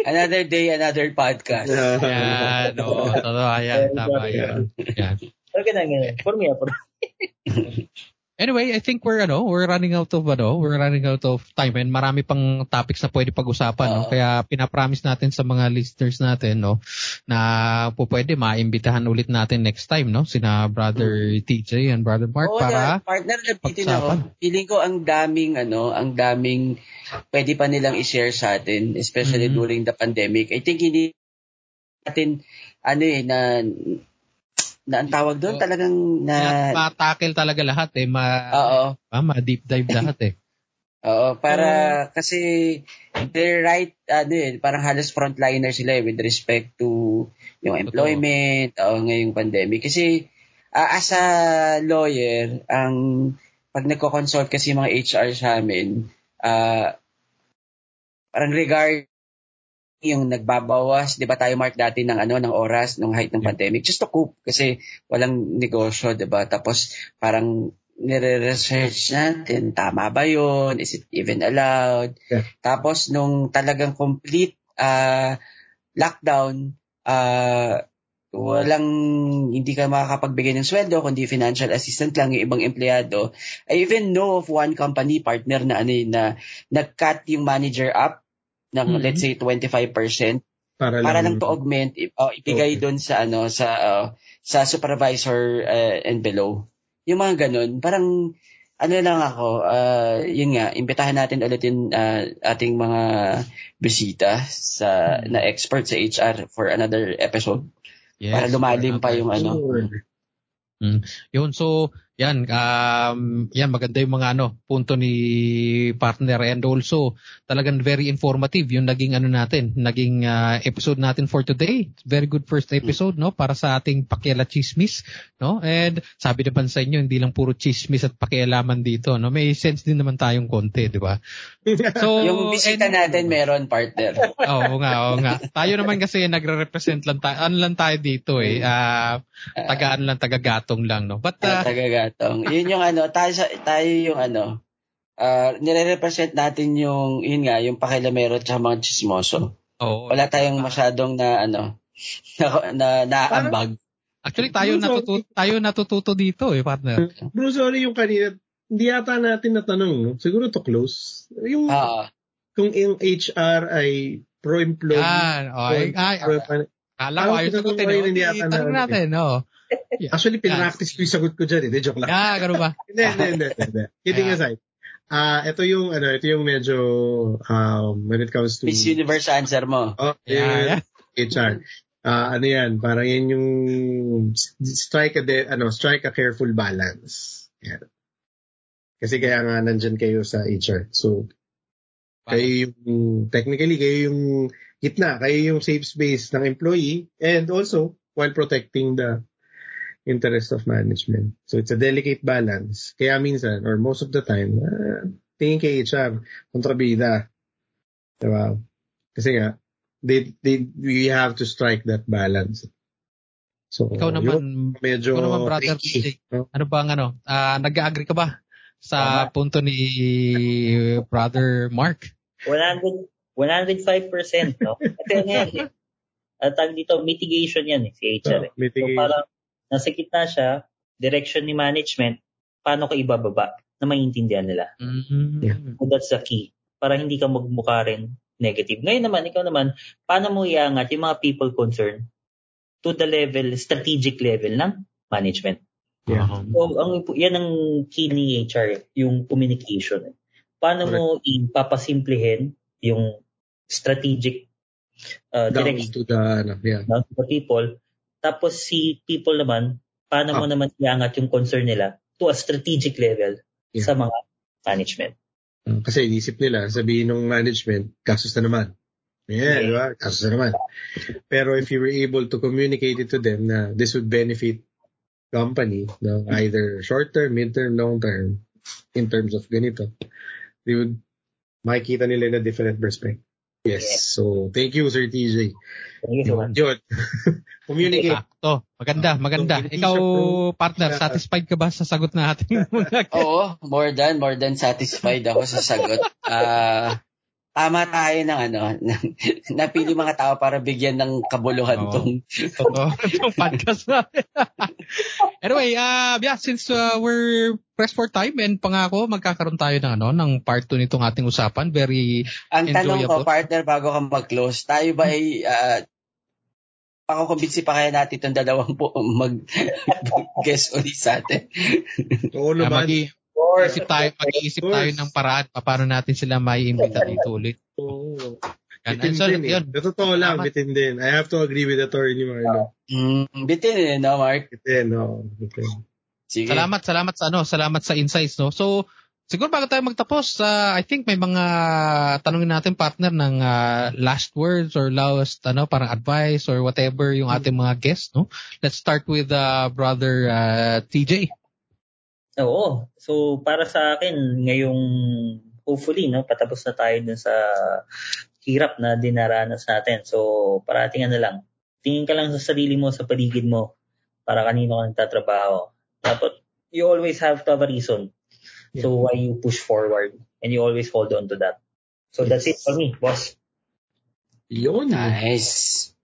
Another day, another podcast. Yan, oo, totoo, yan, tama yan. yan. Okay na, ganun. For me, ah, for Anyway, I think we're ano, we're running out of ano, we're running out of time and marami pang topics na pwede pag-usapan, no? Oo. Kaya pinapromise natin sa mga listeners natin, no, na po pwede maimbitahan ulit natin next time, no, sina brother TJ and brother Mark Oo, para na, partner, nabitin pag-usapan. ako. Feeling ko ang daming, ano, ang daming pwede pa nilang i-share sa atin, especially Mhm. during the pandemic. I think hindi natin, ano eh, na, na ang tawag doon Oo. talagang na, ma-tackle talaga lahat eh, ma, oo, ah, ma-deep dive lahat eh. oo, para, kasi, they're right, ano eh, parang halos frontliner sila eh, with respect to yung employment, o ngayong pandemic. Kasi, ah, as a lawyer, ang, pag nagko-consult kasi mga HR sa amin, ah, parang regard yung nagbabawas, 'di ba tayo mark dati ng ano ng oras nung height ng Yeah. pandemic just to cope kasi walang negosyo, 'di ba? Tapos parang nire-research natin, tama ba 'yon? Is it even allowed? Yeah. Tapos nung talagang complete ah, lockdown, ah, walang hindi ka makakapagbigay ng sweldo kundi financial assistant lang yung ibang empleyado. I even know of one company partner na ano na nag-cut yung manager up ng Mhm. let's say 25% Para, para lang, lang to augment oh, ibigay Okay. doon sa ano sa uh, sa supervisor uh, and below. Yung mga ganun, parang ano lang ako, uh, yun nga, imbitahan natin ulit yung uh, ating mga bisita sa Hmm. na expert sa HR for another episode Yes, para lumalim pa yung ano. Sure. Yun, so yan, um, yan maganda yung mga ano, punto ni partner and also talagang very informative yung naging ano natin, naging uh, episode natin for today. Very good first episode, no, para sa ating pakiala chismis, no? And sabi naman sa inyo, hindi lang puro chismis at pakialaman dito, no? May sense din naman tayong konti, di ba? So, yung bisita and, natin meron partner. Oo nga, oo nga. Tayo naman kasi nagre-represent lang tayo, ano lang tayo dito eh, uh, tagaan lang, taga-gatong lang, no? But, uh, gatong. Yun yung ano, tayo, tayo yung ano, uh, nire-represent natin yung, yun nga, yung pakilamero at mga chismoso. Oo. Wala tayong masyadong na, ano, na, na naambag. Actually, tayo Bruce, natututo, tayo natututo dito eh, partner. Bro, sorry yung kanina, hindi yata natin natanong, no? Siguro to close. Yung, uh, kung yung HR ay pro-employee. Yan, okay. Ay, pro, ay, Kala ko ayos sagutin. Hindi yata na. natin, no? Yeah. Actually, pinractice ko yung sagot ko dyan. Hindi, joke lang. Ah, ganun ba? hindi, hindi, hindi. Kidding yeah. aside. Ah, uh, ito yung ano, ito yung medyo um when it comes to Miss Universe answer mo. Oh, yeah, yeah. HR. Ah, uh, ano 'yan? Parang 'yan yung strike a de, ano, strike a careful balance. Yan. Kasi kaya nga nandiyan kayo sa HR. So kayo yung technically kayo yung gitna, kayo yung safe space ng employee and also while protecting the interest of management. So it's a delicate balance. Kaya minsan, or most of the time, uh, tingin kay HR, kontrabida. Diba? Kasi nga, they, they, we have to strike that balance. So, ikaw naman, medyo ikaw naman brother, tricky, no? ano ba ang ano, uh, nag-agree ka ba sa uh, punto ni brother Mark? 100, 105%, no? Kasi ano yan, eh. At dito, mitigation yan eh, si HR. Oh, mitigation. So parang nasa gitna siya, direction ni management, paano ka ibababa na maintindihan nila. Mm-hmm. Yeah. So that's the key. Para hindi ka magmukha rin negative. Ngayon naman, ikaw naman, paano mo iangat yung mga people concerned to the level, strategic level ng management. Yeah. So, ang, yan ang key ni HR, yung communication. Paano Correct. mo ipapasimplihin yung strategic uh, direction to the, ano, yeah. to the people tapos si people naman, paano ah. mo naman iangat yung concern nila to a strategic level yeah. sa mga management. Ah, kasi inisip nila, sabihin ng management, kasus na naman. Yeah, okay. di ba? Kasus na naman. Pero if you were able to communicate it to them na this would benefit company, no, either short term, mid term, long term, in terms of ganito, they would makikita nila in a different perspective. Yes. Yeah. So, thank you, Sir TJ. Thank you so much. Yun. Communicate. to. Maganda, maganda. Ikaw, partner, satisfied ka ba sa sagot natin? Oo, more than, more than satisfied ako sa sagot. Ah, uh, tama tayo ng ano, napili mga tao para bigyan ng kabuluhan oh, tong totoo, tong podcast natin. anyway, uh, yeah, since uh, we're pressed for time and pangako magkakaroon tayo ng ano ng part 2 nitong ating usapan. Very Ang tanong ko, partner, bago ka mag-close, tayo ba ay uh, pakukumbinsi pa kaya natin itong dalawang po mag-guest ulit sa atin. Oo naman. Mag-iisip tayo, mag-iisip tayo ng paraan paano natin sila may imbita dito ulit. Oo. Bitin so, din eh. yun. Totoo lang, Tama. bitin din. I have to agree with attorney Marlo. Mm, bitin eh, no, Mark? Bitin, no. Bitin. Sige. Salamat, salamat sa ano, salamat sa insights, no. So, siguro bago tayo magtapos, uh, I think may mga tanongin natin partner ng uh, last words or last ano, parang advice or whatever yung ating mga guests, no. Let's start with uh, brother uh, TJ. Oo. So, para sa akin, ngayong hopefully, no, patapos na tayo dun sa hirap na dinaranas natin. So, parating na lang. Tingin ka lang sa sarili mo, sa paligid mo, para kanino ka nagtatrabaho. Dapat, you always have to have a reason. Yeah. So, why you push forward. And you always hold on to that. So, yes. that's it for me, boss. Yun. Nice.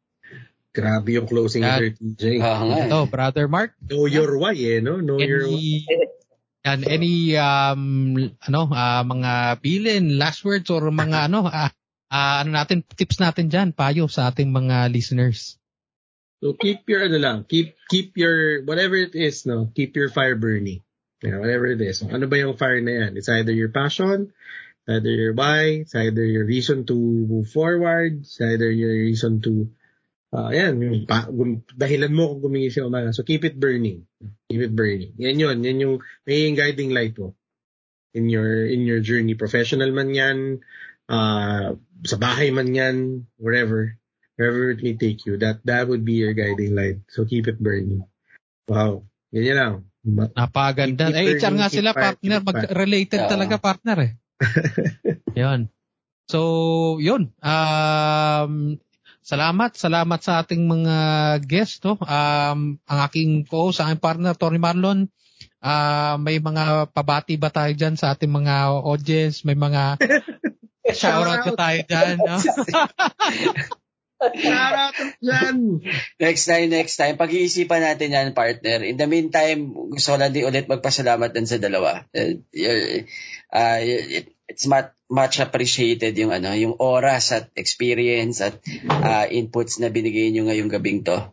Grabe yung closing At, ni TJ. Uh, ito, Brother Mark. Know your why, eh, no? Know any, your why. And any um ano uh, mga bilin, last words or mga ano uh, uh, ano natin tips natin diyan payo sa ating mga listeners. So keep your ano lang, keep keep your whatever it is, no, keep your fire burning. Yeah, whatever it is. Ano ba yung fire na yan? It's either your passion, either your why, it's either your reason to move forward, it's either your reason to Ah, yan, yung pa, gum, dahilan mo kung gumingising umaga. So keep it burning. Keep it burning. Yan yun, yan yung may guiding light mo in your in your journey. Professional man yan, uh, sa bahay man yan, wherever, wherever it may take you. That that would be your guiding light. So keep it burning. Wow. Yan yan lang. Napaganda. Eh, HR nga sila, partner. Mag-related Oo. talaga, partner eh. yun. So, yun. Um, salamat. Salamat sa ating mga guest. No? Um, ang aking co-host, ang aking partner, Tony Marlon. Ah, may mga pabati ba tayo dyan sa ating mga audience? May mga shoutout ba tayo dyan? No? Shoutout dyan! Next time, next time. Pag-iisipan natin yan, partner. In the meantime, gusto ko lang din ulit magpasalamat din sa dalawa. Uh, uh, it- it's much, much appreciated yung ano, yung oras at experience at uh, inputs na binigay nyo ngayong gabing to.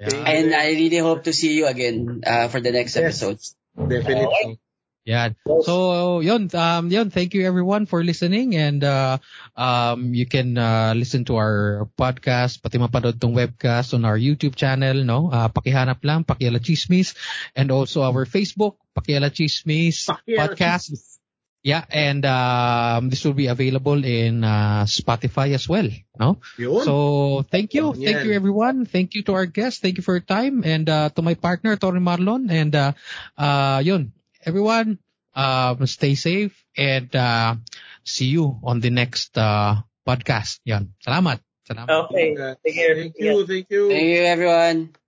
And I really hope to see you again uh, for the next Yes. episodes. Definitely. Yan. So, yun, um, yun, thank you everyone for listening and, uh, um, you can, uh, listen to our podcast, pati mapanood tong webcast on our YouTube channel, no? Uh, pakihanap lang, Pakiala Chismis, and also our Facebook, Pakiala Chismis Pakiala podcast. Yeah, and, um, this will be available in, uh, Spotify as well, no? Yun. So, thank you. Yan. Thank you everyone. Thank you to our guests. Thank you for your time and uh, to my partner, Tony Marlon. And uh, uh, yun, everyone, um, stay safe and uh, see you on the next uh, podcast. Yan. Salamat. Salamat. Okay. Take care. Thank you, thank you. Thank you, everyone.